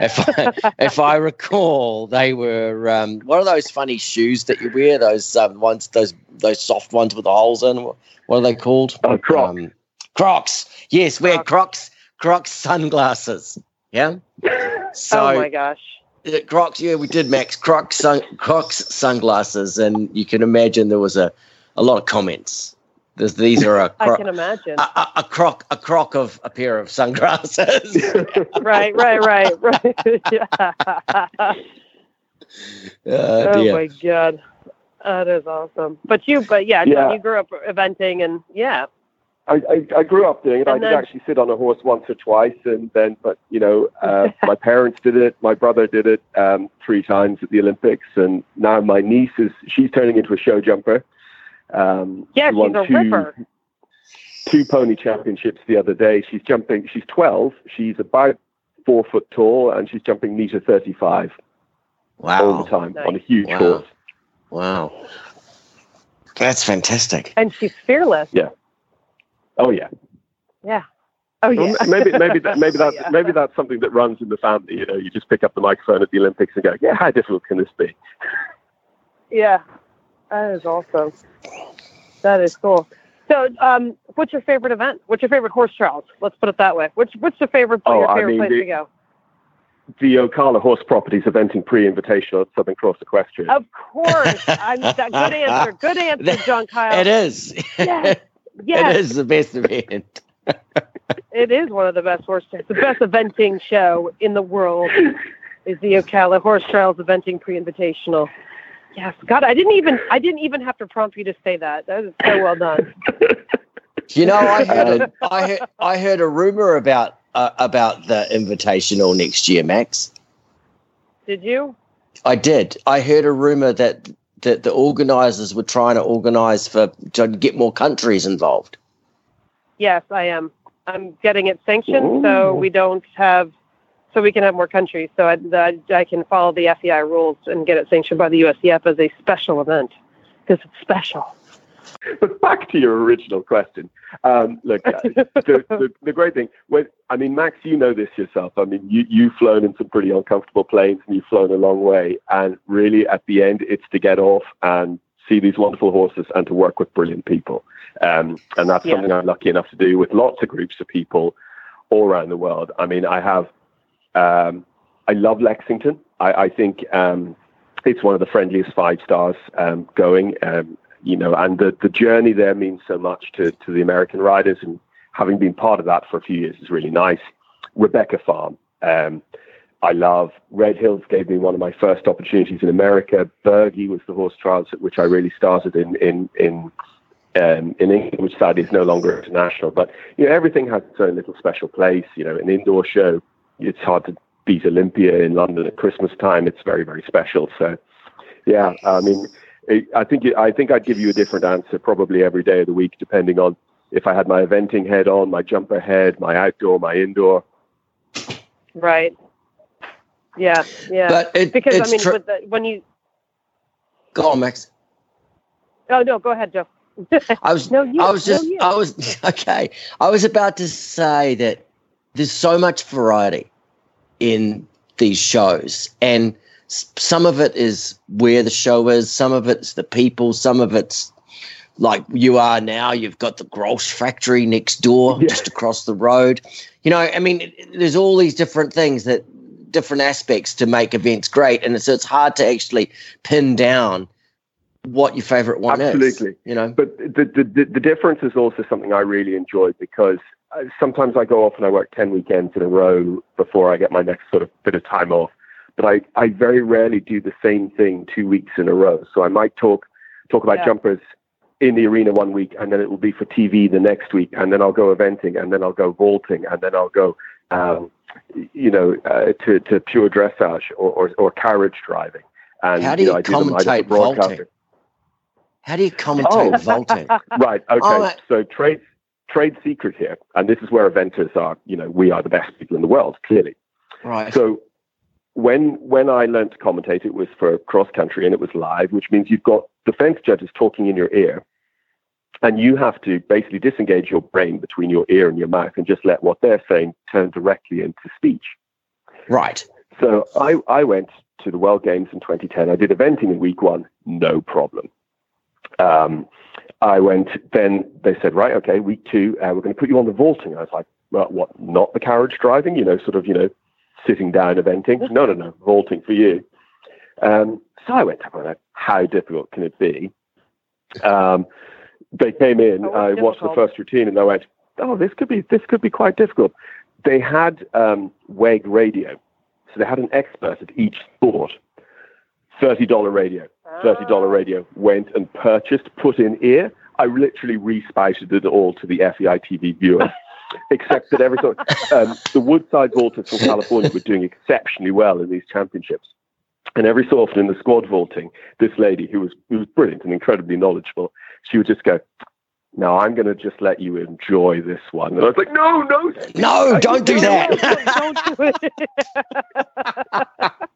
if I, if I recall, they were um, what are those funny shoes that you wear? Those um, ones, those those soft ones with the holes in. What are they called? Oh, Crocs. Um, Crocs. Yes, we had Crocs. Crocs sunglasses. Yeah. So oh my gosh. uh, Crocs, yeah, we did, Max. Crocs, sun, Crocs sunglasses, and you can imagine there was a, a lot of comments. There's, these are a, I cro- can imagine. a, a, a croc, a croc of a pair of sunglasses. right, right, right, right. yeah. oh, Oh dear. my god, that is awesome. But you, but yeah, Yeah. you grew up eventing, and yeah, I, I, I grew up doing it. I And did then- actually sit on a horse once or twice, and then, but you know, uh, my parents did it. My brother did it um, three times at the Olympics, and now my niece is she's turning into a show jumper. Um, yeah, she's a two, ripper. Two pony championships the other day. She's jumping. She's 12. She's about four foot tall, and she's jumping meter 35. Wow! All the time nice. on a huge wow. horse. Wow, that's fantastic. And she's fearless. Yeah. Oh yeah. Yeah. Oh yeah. Well, maybe maybe that, maybe that's Yeah. maybe that's something that runs in the family. You know, you just pick up the microphone at the Olympics and go, "Yeah, how difficult can this be?" Yeah, that is awesome. That is cool. So, um, what's your favorite event? What's your favorite horse trials? Let's put it that way. What's what's your favorite Oh, your I mean, place the- to go? The Ocala Horse Properties eventing pre-invitational at Southern Cross Equestrian. Of course, I'm that, good answer. Good answer, John Kyle. It is. Yes. It is the best event. it is one of the best horse trials. The best eventing show in the world is the Ocala Horse Trials Eventing Pre-Invitational. Yes, God, I didn't even I didn't even have to prompt you to say that. That is so well done. You know, I heard a, I heard I heard a rumor about uh, about the invitational next year, Max. Did you? I did. I heard a rumor that that the organisers were trying to organise for to get more countries involved. Yes, I am. I'm getting it sanctioned, so we don't have, so we can have more countries. So I, I, I can follow the FEI rules and get it sanctioned by the USEF as a special event because it's special. But back to your original question. Um, look, uh, the, the, the great thing, when, I mean, Max, you know this yourself. I mean, you, you've flown in some pretty uncomfortable planes and you've flown a long way. And really, at the end, it's to get off and see these wonderful horses and to work with brilliant people. Um, and that's Yeah. something I'm lucky enough to do with lots of groups of people all around the world. I mean, I have, um, I love Lexington. I, I think um, it's one of the friendliest five stars um, going. Um, you know, and the, the journey there means so much to, to the American riders, and having been part of that for a few years is really nice. Rebecca Farm, um, I love. Red Hills gave me one of my first opportunities in America. Bergie was the horse trials at which I really started in in in um, in England, which sadly is no longer international. But you know, everything has its own little special place. You know, an indoor show, it's hard to beat Olympia in London at Christmas time. It's very very special. So, yeah, I mean. I- I think it- I think I'd give you a different answer probably every day of the week, depending on if I had my eventing head on, my jumper head, my outdoor, my indoor. Right. Yeah, yeah. But it, because it's I mean, tr- with the, when you, go on, Max. oh no, go ahead, Joe. I was No, you- I was no, just you. I was okay. I was about to say that there's so much variety in these shows and s- some of it is where the show is, some of it's the people, some of it's like you are now, you've got the Grolsch factory next door, Yeah. just across the road. You know, I mean, there's all these different things that different aspects to make events great, and so it's hard to actually pin down what your favorite one is. Absolutely. You know, But the, the, the, difference is also something I really enjoy because uh, sometimes I go off and I work 10 weekends in a row before I get my next sort of bit of time off. But I, I very rarely do the same thing two weeks in a row. So I might talk talk about Yeah. jumpers in the arena one week and then it will be for TV the next week and then I'll go eventing and then I'll go vaulting and then I'll go um, you know uh, to, to pure dressage or, or, or carriage driving. And How do you know, I do them- I do the commentate broadcaster. vaulting? how do you commentate Oh. vaulting? Right. Okay. Oh, so trade trade secret here, and this is where eventers are. You know, we are the best people in the world, clearly. Right. So when when I learned to commentate, it was for cross country and it was live, which means you've got the fence judges talking in your ear, and you have to basically disengage your brain between your ear and your mouth and just let what they're saying turn directly into speech. Right. So I, I went to the World Games in 2010. I did eventing in week one, no problem. Um, I went, then they said, right, okay, week two, uh, we're going to put you on the vaulting. I was like, well, what, not the carriage driving, you know, sort of, you know, sitting down eventing? No, no, no, vaulting for you. Um, so I went, I how difficult can it be? Um, they came in, Oh, I watched the first routine and I went, oh, this could be, this could be quite difficult. They had um, WEG radio. So they had an expert at each sport. $30 radio. $30 Ah. radio. Went and purchased, put in ear. I literally respouted it all to the FEI TV viewer. Except that every so um, the Woodside Vaulters from California were doing exceptionally well in these championships. And every so often in the squad vaulting, this lady who was who was brilliant and incredibly knowledgeable, she would just go, "Now I'm going to just let you enjoy this one." And I was like, "No, no, no, don't do that. don't do it.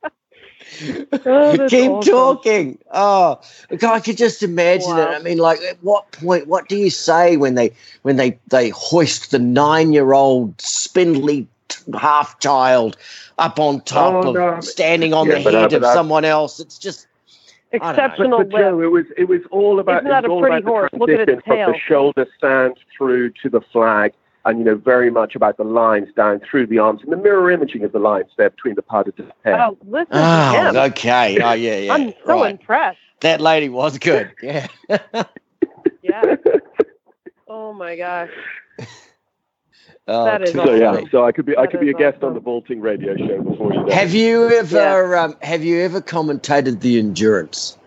Oh, Keep awesome. talking. Oh, I could just imagine wow. it. I mean, like, at what point? What do you say when they when they they hoist the nine year old spindly half child up on top oh, of no. standing on yeah, the uh, head of someone else? It's just exceptional. But, but Joe, it was it was all about Isn't that it was a pretty all horse? Look at its tail. from the shoulder stand through to the flag and you know very much about the lines down through the arms and the mirror imaging of the lines there between the powder to the hair. Oh, listen oh, okay. Oh, yeah, yeah. I'm so right. impressed. That lady was good. Yeah. yeah. Oh my gosh. Oh, that is so awesome. yeah, so I could be that I could be a guest awesome. on the vaulting radio show before you. Know. Have you ever yeah. um, have you ever commentated the endurance?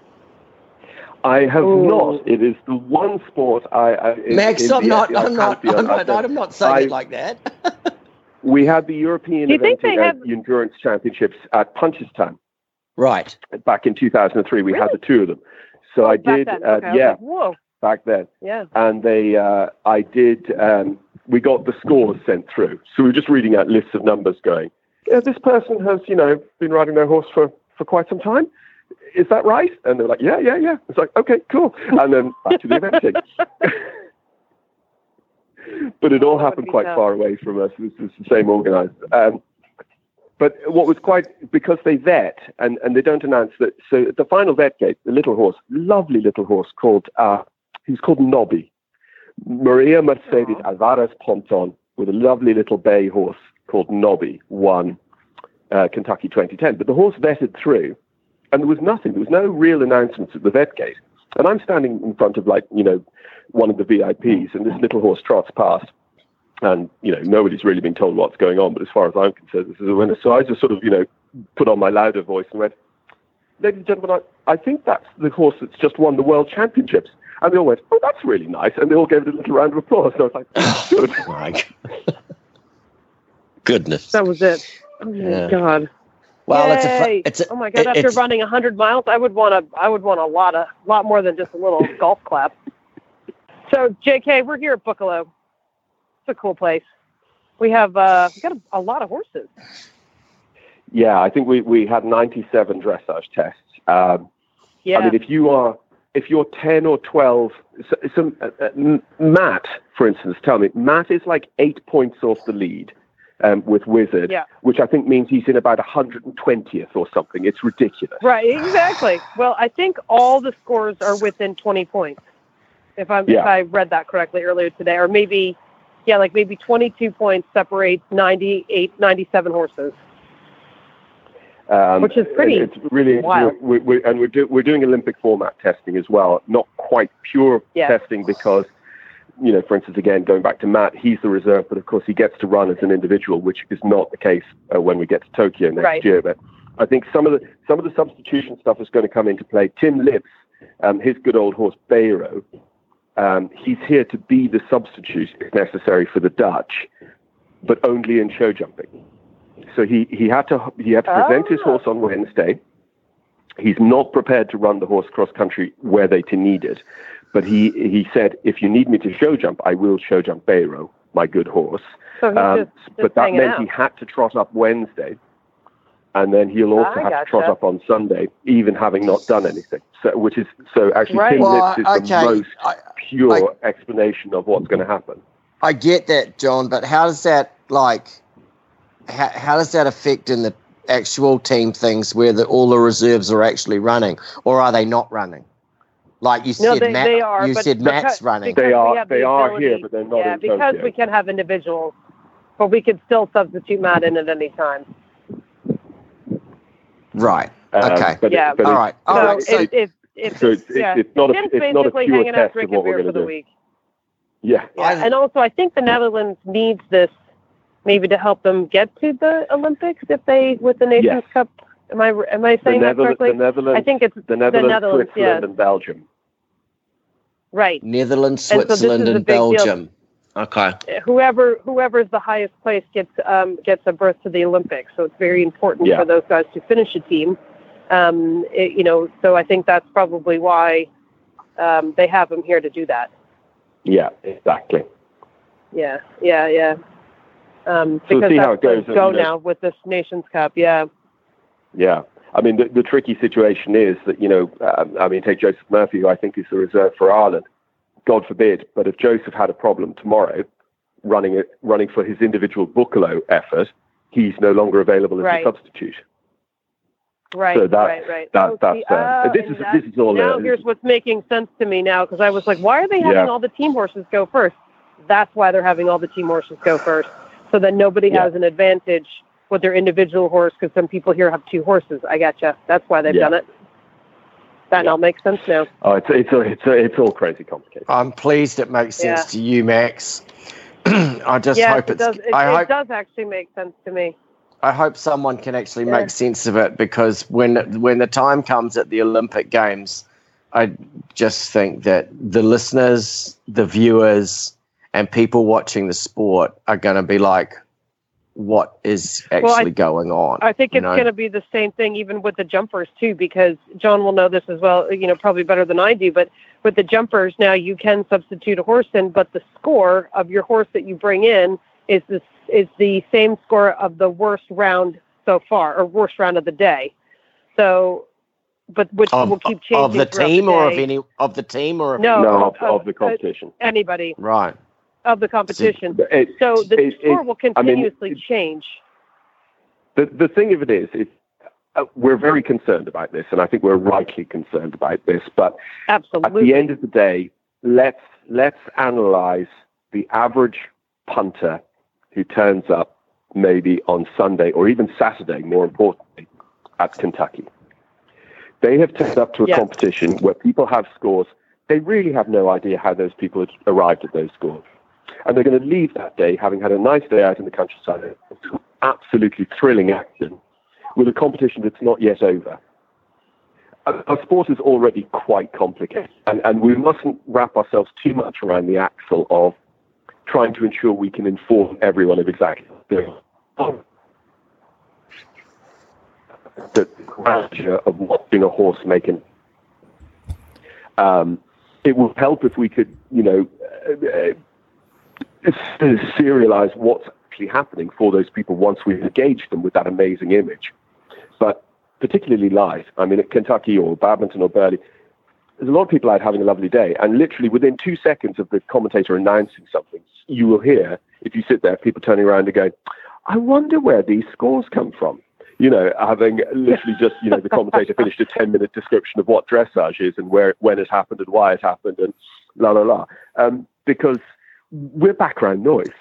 I have Ooh. not. It is the one sport I. I Max, I'm, not, I'm, not, I'm, not, I'm not. saying I, it like that. we had the European event, have... endurance championships at Punchestown. Right. Back in 2003, we really? had the two of them. So oh, I did. Uh, okay. Yeah. Like, Whoa. Back then. Yeah. And they, uh, I did. Um, we got the scores sent through. So we were just reading out lists of numbers, going, yeah, this person has, you know, been riding their horse for for quite some time is that right? And they're like, yeah, yeah, yeah. It's like, okay, cool. And then back to the eventing. but it all happened quite far away from us. This is the same organizer. Um, but what was quite, because they vet and, and they don't announce that. So at the final vet gate, the little horse, lovely little horse called, uh, he's called Nobby. Maria Mercedes Alvarez Ponton with a lovely little bay horse called Nobby won uh, Kentucky 2010. But the horse vetted through and there was nothing. There was no real announcements at the vet gate. And I'm standing in front of like, you know, one of the VIPs and this little horse trots past. And, you know, nobody's really been told what's going on, but as far as I'm concerned, this is a winner. So I just sort of, you know, put on my louder voice and went, Ladies and gentlemen, I, I think that's the horse that's just won the world championships. And they all went, Oh, that's really nice. And they all gave it a little round of applause. So I was like, oh, good. oh Goodness. That was it. Oh my God. Well, it's a, it's a, oh my god! After running hundred miles, I would want a I would want a lot of lot more than just a little golf clap. So, J.K., we're here at Boekelo. It's a cool place. We have uh, we got a, a, lot of horses. Yeah, I think we we had ninety seven dressage tests. Um, yeah. I mean, if you are if you're ten or twelve, so, so uh, uh, Matt, for instance, tell me, Matt is like eight points off the lead um, with Wizard, yeah. which I think means he's in about 120th or something. It's ridiculous. Right, exactly. Well, I think all the scores are within 20 points, if, i yeah. if I read that correctly earlier today, or maybe, yeah, like maybe 22 points separates 98, 97 horses. Um, Which is pretty. It's really wild. We're, we're, and we're, do, we're doing Olympic format testing as well. Not quite pure yeah. testing because you know, for instance, again, going back to Matt, he's the reserve, but of course he gets to run as an individual, which is not the case uh, when we get to Tokyo next right. year. But I think some of the some of the substitution stuff is going to come into play. Tim Lips, um, his good old horse Bayro, um, he's here to be the substitute if necessary for the Dutch, but only in show jumping. So he, he had to he had to present oh. his horse on Wednesday. He's not prepared to run the horse cross country where they to need it. But he, he said, if you need me to show jump, I will show jump Bayro, my good horse. So um, just, just but that meant out. he had to trot up Wednesday. And then he'll also I have gotcha. to trot up on Sunday, even having not done anything. So, which is so actually, right. Tim well, Lips is okay. the most I, pure I, explanation of what's going to happen. I get that, John, but how does that like? How, how does that affect in the actual team things where the, all the reserves are actually running, or are they not running? Like you no, said, they, Matt, they are, you said because, Matt's running. They are. They are here, but they're not. Yeah, because Tokyo. we can have individuals, but we could still substitute Matt in at any time. Right. Um, okay. But yeah. It, All right. All so right. So, if, if, if so it's, yeah. it's, not a, Tim's it's not a basically pure hanging out test of drinking what we're beer for going to the do. week. Yeah. Yeah, and also I think the Netherlands needs this maybe to help them get to the Olympics if they with the Nations Yes. Cup. Am I am I saying the that correctly? The Netherlands, I think it's the Netherlands, Netherlands, Switzerland, yeah. and Belgium. right. Netherlands, And so Switzerland, and big deal. Belgium. Okay. Whoever whoever's the highest place gets um, gets a berth to the Olympics. So it's very important Yeah. for those guys to finish a team. Um, it, you know, so I think that's probably why um, they have them here to do that. Yeah, exactly. Yeah, yeah, yeah. Um, So because see how that's it goes, go now with this Nations Cup. Yeah, Yeah. I mean, the, the tricky situation is that, you know, um, I mean, take Joseph Murphy, who I think is the reserve for Ireland. God forbid, but if Joseph had a problem tomorrow running it, running for his individual Boekelo effort, he's no longer available as Right. a substitute. right, So that- right, right. that- Oh, that's, see, um, ah, this is- that- this is all, Now uh, here's what's making sense to me now because I was like, why are they having Yeah. all the team horses go first? That's why they're having all the team horses go first, so that nobody Yeah. has an advantage with their individual horse. Because some people here have two horses. I gotcha. That's why they've Yeah. done it. That Yeah. all makes sense now. Oh, it's it's it's it's all crazy complicated. I'm pleased it makes sense Yeah. to you, Max. I just yes, hope it it's. does. It, I it hope. does actually make sense to me. I hope someone can actually Yeah. make sense of it because when when the time comes at the Olympic Games, I just think that the listeners, the viewers, and people watching the sport are going to be like, "What is actually Well, I- going on?" I think it's going to be the same thing even with the jumpers too, because John will know this as well. You know, probably better than I do. But with the jumpers now, you can substitute a horse in, but the score of your horse that you bring in is this is the same score of the worst round so far, or worst round of the day. So, but which of, will keep changing of the throughout team or of any of the team or of No, no, of- of, of the competition. anybody right. Of the competition. It- So the it- it- score will I mean, continuously it- change. the the thing of it is, is uh, we're very concerned about this, and I think we're rightly concerned about this. But at the end of the day, let's let's analyze the average punter who turns up maybe on Sunday or even Saturday, more importantly, at Kentucky. They have turned up to a Yeah. competition where people have scores. They really have no idea how those people arrived at those scores. And they're going to leave that day having had a nice day out in the countryside, absolutely thrilling action, with a competition that's not yet over. Our sport is already quite complicated, and, and we mustn't wrap ourselves too much around the axle of trying to ensure we can inform everyone of exactly on. The grandeur of watching a horse make an. Um, it would help if we could, you know, uh, serialize what's actually happening for those people once we've engaged them with that amazing image. But particularly live, I mean, at Kentucky or Badminton or Burghley, there's a lot of people out having a lovely day, and literally within two seconds of the commentator announcing something, you will hear, if you sit there, people turning around and going, I wonder where these scores come from. You know, having literally just, you know, the commentator finished a 10 minute description of what dressage is and where, when it happened and why it happened and la la la. Um, because we're background noise.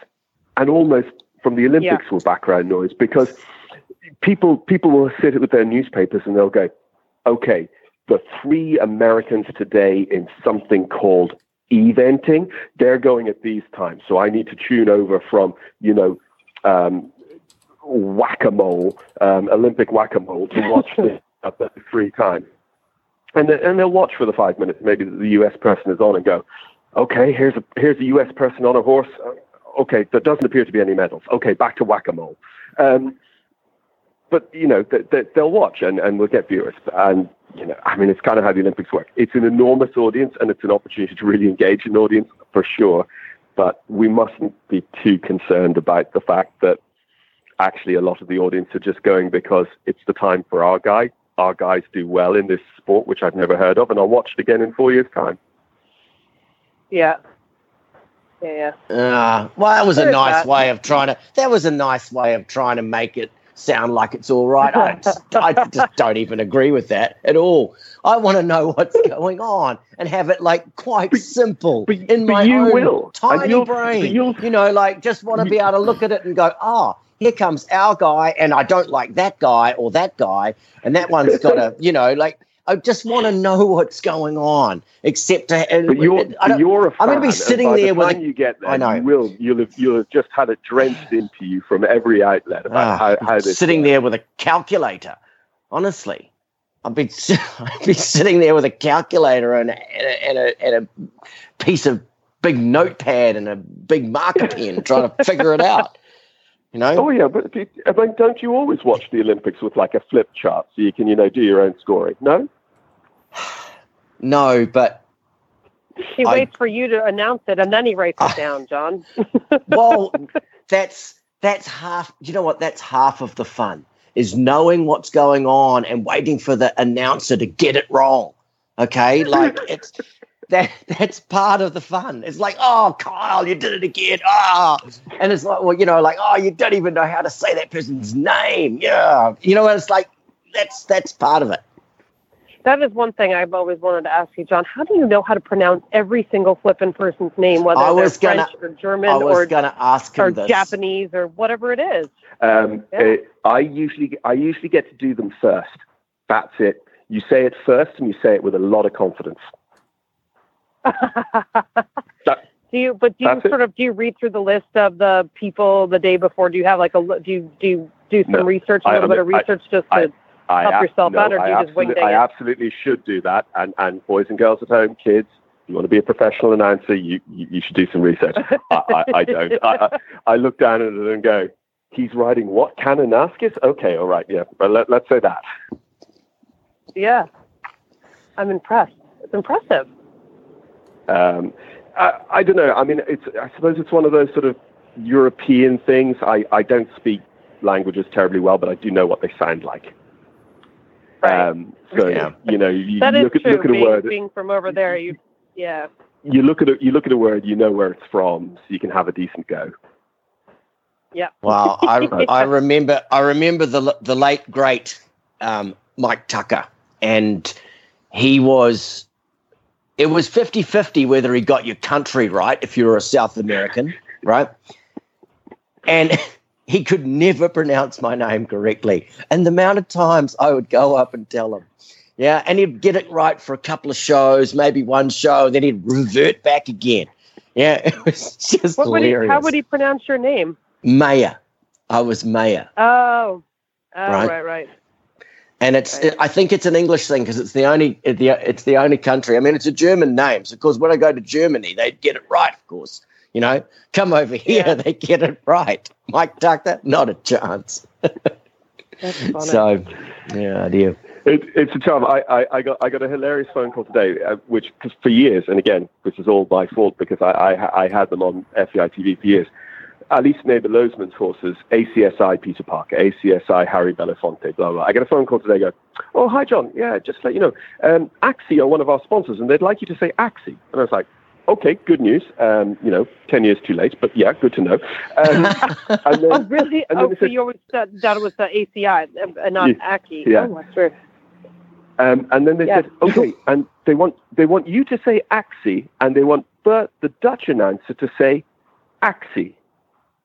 And almost from the Olympics, we're background noise because people, people will sit with their newspapers and they'll go, okay, the three Americans today in something called eventing, they're going at these times. So I need to tune over from, you know, um, whack-a-mole, um, Olympic whack-a-mole to watch this at the free time And, and they'll watch for the five minutes maybe the U.S. person is on and go, okay, here's a, here's a U.S. person on a horse. Uh, Okay, there doesn't appear to be any medals. Okay, back to whack-a-mole. Um, but you know th- th- they'll watch and, and we'll get viewers and you know i mean it's kind of how the olympics work it's an enormous audience and it's an opportunity to really engage an audience for sure but we mustn't be too concerned about the fact that actually a lot of the audience are just going because it's the time for our guy our guys do well in this sport which i've never heard of and i'll watch it again in four years time Yeah. Yeah, yeah. Uh, well, that was a nice that. way of trying to. That was a nice way of trying to make it sound like it's all right. I just, I just don't even agree with that at all. I want to know what's going on and have it like quite simple but- in but my you own will. And tiny you'll- brain. you'll- You know, like just want to be able to look at it and go, ah. here comes our guy, and I don't like that guy or that guy, and that one's got a, you know, like I just want to know what's going on. Except to, but you're, I you're a fan, I'm gonna be sitting there the a- you get there I know. you will you'll have, you'll have just had it drenched into you from every outlet about Ah, how, how this sitting works. there with a calculator. Honestly, I've be I've been sitting there with a calculator and a, and a, and a, and a piece of big notepad and a big marker pen trying to figure it out. You know? Oh yeah, but I mean, don't you always watch the Olympics with like a flip chart so you can, you know, do your own scoring? No. No, but he waits for you to announce it and then he writes it down, John. well, that's that's half. You know what? That's half of the fun is knowing what's going on and waiting for the announcer to get it wrong. Okay, like it's that that's part of the fun. It's like, oh, Kyle, you did it again. Ah, oh. and it's like, well, you know, like, oh, you don't even know how to say that person's name. Yeah, you know, and it's like that's that's part of it. That is one thing I've always wanted to ask you, John. How do you know how to pronounce every single flipping person's name, whether I was they're gonna, French or German I was or gonna ask or this. Japanese or whatever it is? Um, yeah. uh, I usually I usually get to do them first. That's it. You say it first, and you say it with a lot of confidence. that, do you? But do you sort it. of do you read through the list of the people the day before? Do you have like a do you do you do some no, research, a little I, bit of research I, just to I, help yourself no, out, or do you just wing I absolutely should do that. And and boys and girls at home, kids, you want to be a professional announcer, you you, you should do some research. I, I, I, don't. I, I look down at it and go, he's writing what Kananaskis? Okay, all right, yeah, but let, let's say that. Yeah, I'm impressed. It's impressive. Um, I, I, don't know. I mean, it's. I suppose it's one of those sort of European things. I, I don't speak languages terribly well, but I do know what they sound like. Right. Um, so yeah. you know, you, that you look, is true. At, look at being, a word. Being from over there, you yeah. You look at a you look at a word, you know where it's from, so you can have a decent go. Yeah. Well, I I remember I remember the the late great um, Mike Tucker, and he was it was 50 50 whether he got your country right if you were a South American, right? And he could never pronounce my name correctly. And the amount of times I would go up and tell him, yeah, and he'd get it right for a couple of shows, maybe one show, then he'd revert back again. Yeah, it was just what hilarious. Would he, how would he pronounce your name? Maya. I was Maya. Oh, oh right, right. right and it's it, I think it's an English thing because it's the only the it's the only country. I mean, it's a German name, so of course when I go to Germany, they get it right. Of course, you know, come over here, yeah. they get it right. Mike Tucker, not a chance. so, yeah, dear. It, it's a charm. I, I, I, got I got a hilarious phone call today, uh, which cause for years, and again, this is all my fault because I, I, I had them on FEI TV for years Alice Naber-Lozeman's horses, ACSI Peter Parker, ACSI Harry Belafonte, blah, blah. I get a phone call today, go, oh, hi, John. Yeah, just let you know, um, Axi are one of our sponsors, and they'd like you to say Axi. And I was like, okay, good news. Um, you know, 10 years too late, but yeah, good to know. Um, then, oh, really? oh, so said, you always thought that was the ACI and not yeah, Axi. Yeah. Oh. Um, and then they yeah. said, okay, and they want they want you to say Axi, and they want Bert, the Dutch announcer, to say Axi.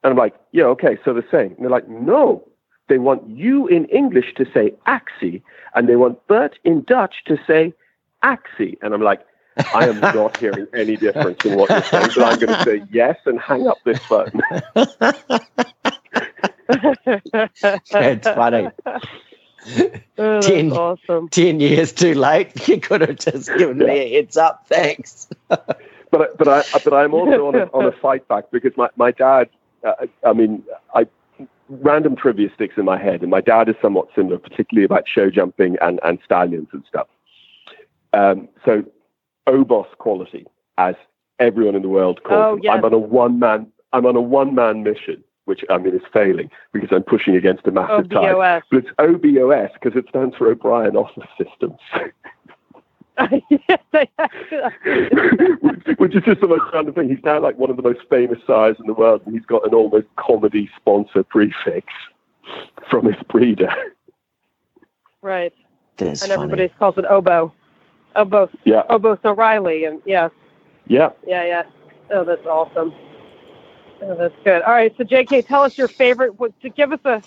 And I'm like, yeah, okay, so the same. And they're like, no, they want you in English to say axi, and they want Bert in Dutch to say axi. And I'm like, I am not hearing any difference in what you're saying, but I'm going to say yes and hang up this phone. That's funny. Oh, ten, awesome. ten years too late. You could have just given yeah. me a heads up. Thanks. but but I but I'm also on a, on a fight back because my, my dad uh, I mean, I random trivia sticks in my head, and my dad is somewhat similar, particularly about show jumping and, and stallions and stuff. Um, so, Obos quality, as everyone in the world calls oh, yes. I'm on a one man. I'm on a one man mission, which I mean is failing because I'm pushing against a massive tide. But it's OBOS because it stands for O'Brien Office Systems. Which is just the most random thing. He's now like one of the most famous sires in the world, and he's got an almost comedy sponsor prefix from his breeder. Right. That's and everybody calls it Obo. Obo. Yeah. Obo O'Reilly, and yeah. Yeah. Yeah, yeah. Oh, that's awesome. Oh, that's good. All right, so JK, tell us your favorite. What, give us a,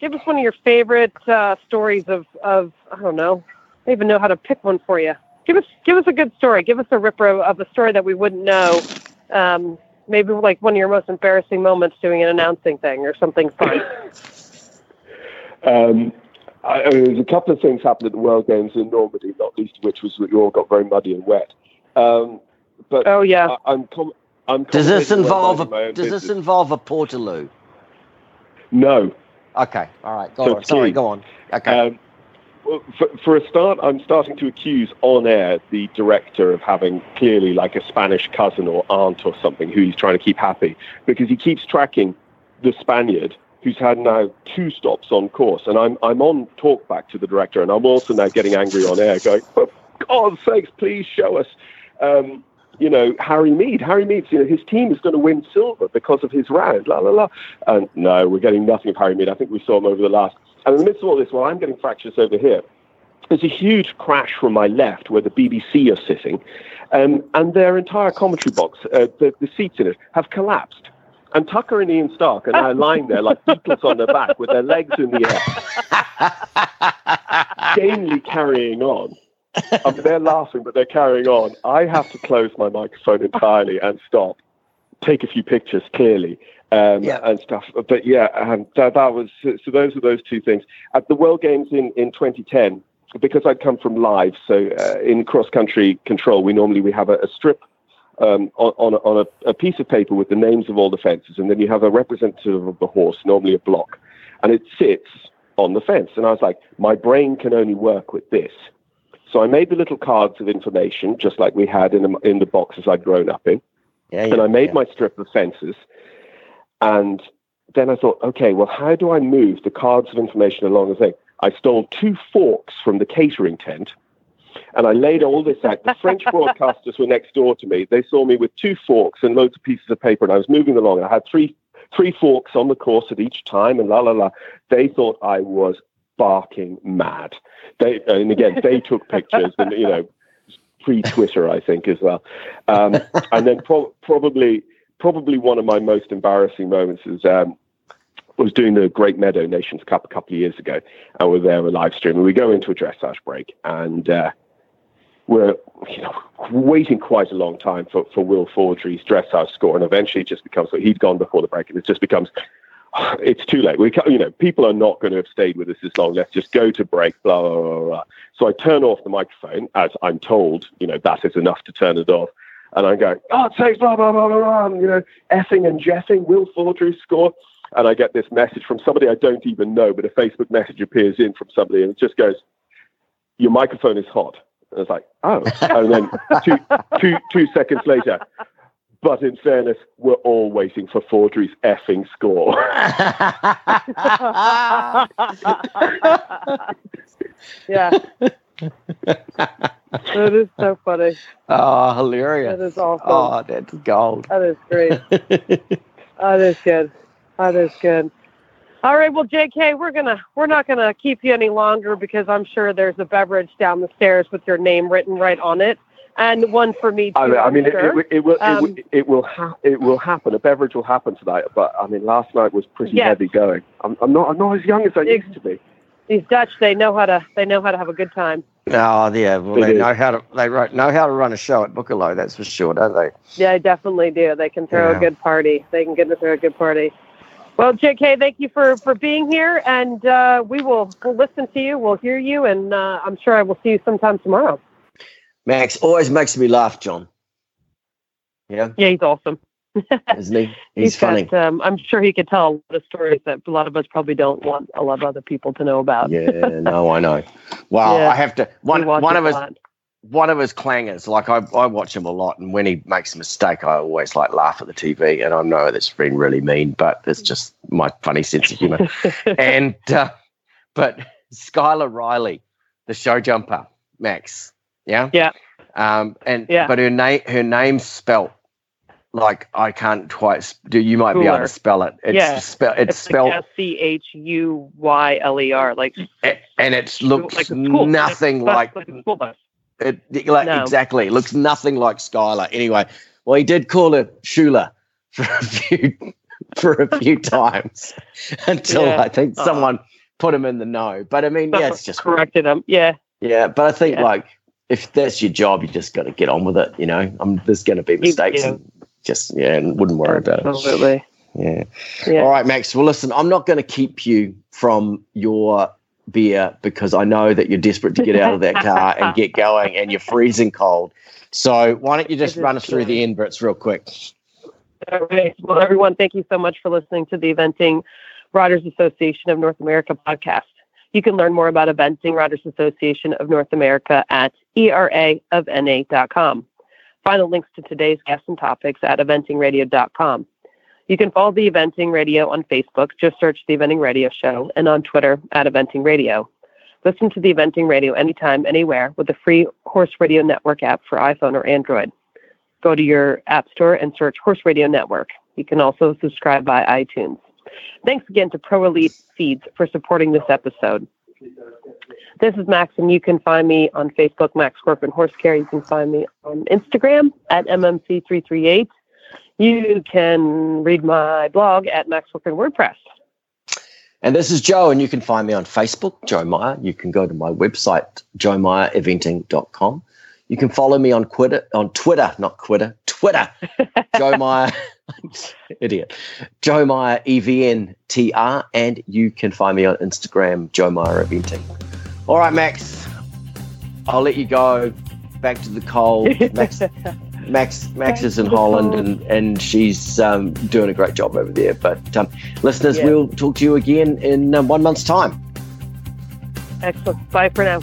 give us one of your favorite uh, stories of of I don't know. I don't even know how to pick one for you give us give us a good story. Give us a ripper of a story that we wouldn't know. Um, maybe like one of your most embarrassing moments doing an announcing thing or something fun. um, I, I mean, there's a couple of things happened at the World Games in Normandy, not least of which was that you all got very muddy and wet. Um, but oh yeah, I, am com- I'm does this involve a does business. this involve a portaloo? No. Okay. All right. Go so on. Sorry. Go on. Okay. Um, for, for, a start, I'm starting to accuse on air the director of having clearly like a Spanish cousin or aunt or something who he's trying to keep happy because he keeps tracking the Spaniard who's had now two stops on course. And I'm, I'm on talkback to the director and I'm also now getting angry on air going, for God's sakes, please show us. Um, you know, Harry Meade. Harry Meade, you know, his team is going to win silver because of his round, la, la, la. And no, we're getting nothing of Harry Meade. I think we saw him over the last and in the midst of all this, while I'm getting fractures over here, there's a huge crash from my left where the BBC are sitting, um, and their entire commentary box, uh, the, the seats in it, have collapsed. And Tucker and Ian Stark are now lying there like beetles on their back with their legs in the air, gamely carrying on. I mean, they're laughing, but they're carrying on. I have to close my microphone entirely and stop, take a few pictures clearly, um, yeah. and stuff. But yeah, um, that, that, was so. Those are those two things. At the World Games in, in 2010, because I'd come from live, so uh, in cross country control, we normally we have a, a strip um, on, on, a, on a, a, piece of paper with the names of all the fences, and then you have a representative of the horse, normally a block, and it sits on the fence. And I was like, my brain can only work with this. So I made the little cards of information, just like we had in the, in the boxes I'd grown up in. Yeah, yeah, and I made yeah. my strip of fences and then I thought, okay, well, how do I move the cards of information along the thing? I stole two forks from the catering tent and I laid all this out. The French broadcasters were next door to me. They saw me with two forks and loads of pieces of paper, and I was moving along. And I had three three forks on the course at each time, and la la la. They thought I was barking mad. They and again, they took pictures, and you know, pre Twitter, I think as well. Um, and then pro- probably probably one of my most embarrassing moments is um, was doing the Great Meadow Nations Cup a couple of years ago, and we're there, we're live streaming. We go into a dressage break, and uh, we're you know waiting quite a long time for, for Will Faudree's dressage score, and eventually it just becomes he'd gone before the break, and it just becomes it's too late. We you know people are not going to have stayed with us this long. Let's just go to break. Blah blah blah. blah. So I turn off the microphone as I'm told. You know that is enough to turn it off and I'm going, oh, it takes blah, blah, blah, blah, blah, you know, effing and jeffing, Will Fawdry score. And I get this message from somebody I don't even know, but a Facebook message appears in from somebody and it just goes, your microphone is hot. And it's like, oh. and then two, two, two seconds later, but in fairness, we're all waiting for Faudree's effing score. yeah that is so funny. Oh, hilarious. That is awesome. Oh, that's gold. That is great. that is good. That is good. All right, well, JK, we're gonna we're not gonna keep you any longer because I'm sure there's a beverage down the stairs with your name written right on it, and one for me too. I mean, I mean sure. it, it, it, will um, it, it, will ha- it will happen. A beverage will happen tonight, but I mean, last night was pretty yes. heavy going. I'm, I'm not I'm not as young as I used to be these Dutch, they know how to they know how to have a good time. Oh yeah, well they know how to they know how to run a show at Boekelo, that's for sure, don't they? Yeah, definitely do. They can throw yeah. a good party. They can get to throw a good party. Well, JK, thank you for for being here, and uh, we will we'll listen to you, we'll hear you, and uh, I'm sure I will see you sometime tomorrow. Max always makes me laugh, John. Yeah. Yeah, he's awesome. Isn't he? He's, he's funny. Got, um, I'm sure he could tell a lot of stories that a lot of us probably don't want a lot of other people to know about. yeah, no, I know. Well, yeah, I have to. One, one of us. One of his clangers, like I, I watch him a lot, and when he makes a mistake, I always like laugh at the TV. And I know that's been really mean, but it's just my funny sense of humor. and uh, but Schuyler Riley, the show jumper, Max, yeah, yeah, um, and yeah. but her name her name's spelt like I can't quite do. You might Cooler. be able to spell it. It's yeah, spell. It's, it's spelled S C H U Y L E R. Like, and it looks like nothing like, like it. Like, no. Exactly, it looks nothing like Skylar. Anyway, well, he did call it Shula for a few for a few times until yeah. I think uh-huh. someone put him in the know. But I mean, yeah, it's just corrected him. Yeah, yeah. But I think yeah. like if that's your job, you just got to get on with it. You know, um, there's going to be mistakes. Yeah. And, just yeah, and wouldn't worry about it. Absolutely. Yeah. yeah. All right, Max. Well, listen, I'm not going to keep you from your beer because I know that you're desperate to get out of that car and get going, and you're freezing cold. So why don't you just run us through the inverts real quick? All right. Well, everyone, thank you so much for listening to the Eventing Riders Association of North America podcast. You can learn more about eventing Riders Association of North America at eraofna.com. Final links to today's guests and topics at eventingradio.com. You can follow the Eventing Radio on Facebook. Just search the Eventing Radio Show and on Twitter at Eventing Radio. Listen to the Eventing Radio anytime, anywhere with the free Horse Radio Network app for iPhone or Android. Go to your app store and search Horse Radio Network. You can also subscribe by iTunes. Thanks again to Pro Elite Feeds for supporting this episode. This is Max, and you can find me on Facebook, Max Corcoran Horse Care. You can find me on Instagram at MMC338. You can read my blog at Max Corcoran WordPress. And this is Joe, and you can find me on Facebook, Joe Meyer. You can go to my website, joemeyereventing.com. You can follow me on Twitter, on Twitter, not Twitter, Twitter, Joe Meyer, idiot, Joe Meyer EVNTR, and you can find me on Instagram, Joe Meyer Eventing. All right, Max, I'll let you go back to the cold. Max, Max, Max is in Holland, and and she's um, doing a great job over there. But um, listeners, yeah. we'll talk to you again in uh, one month's time. Excellent. Bye for now.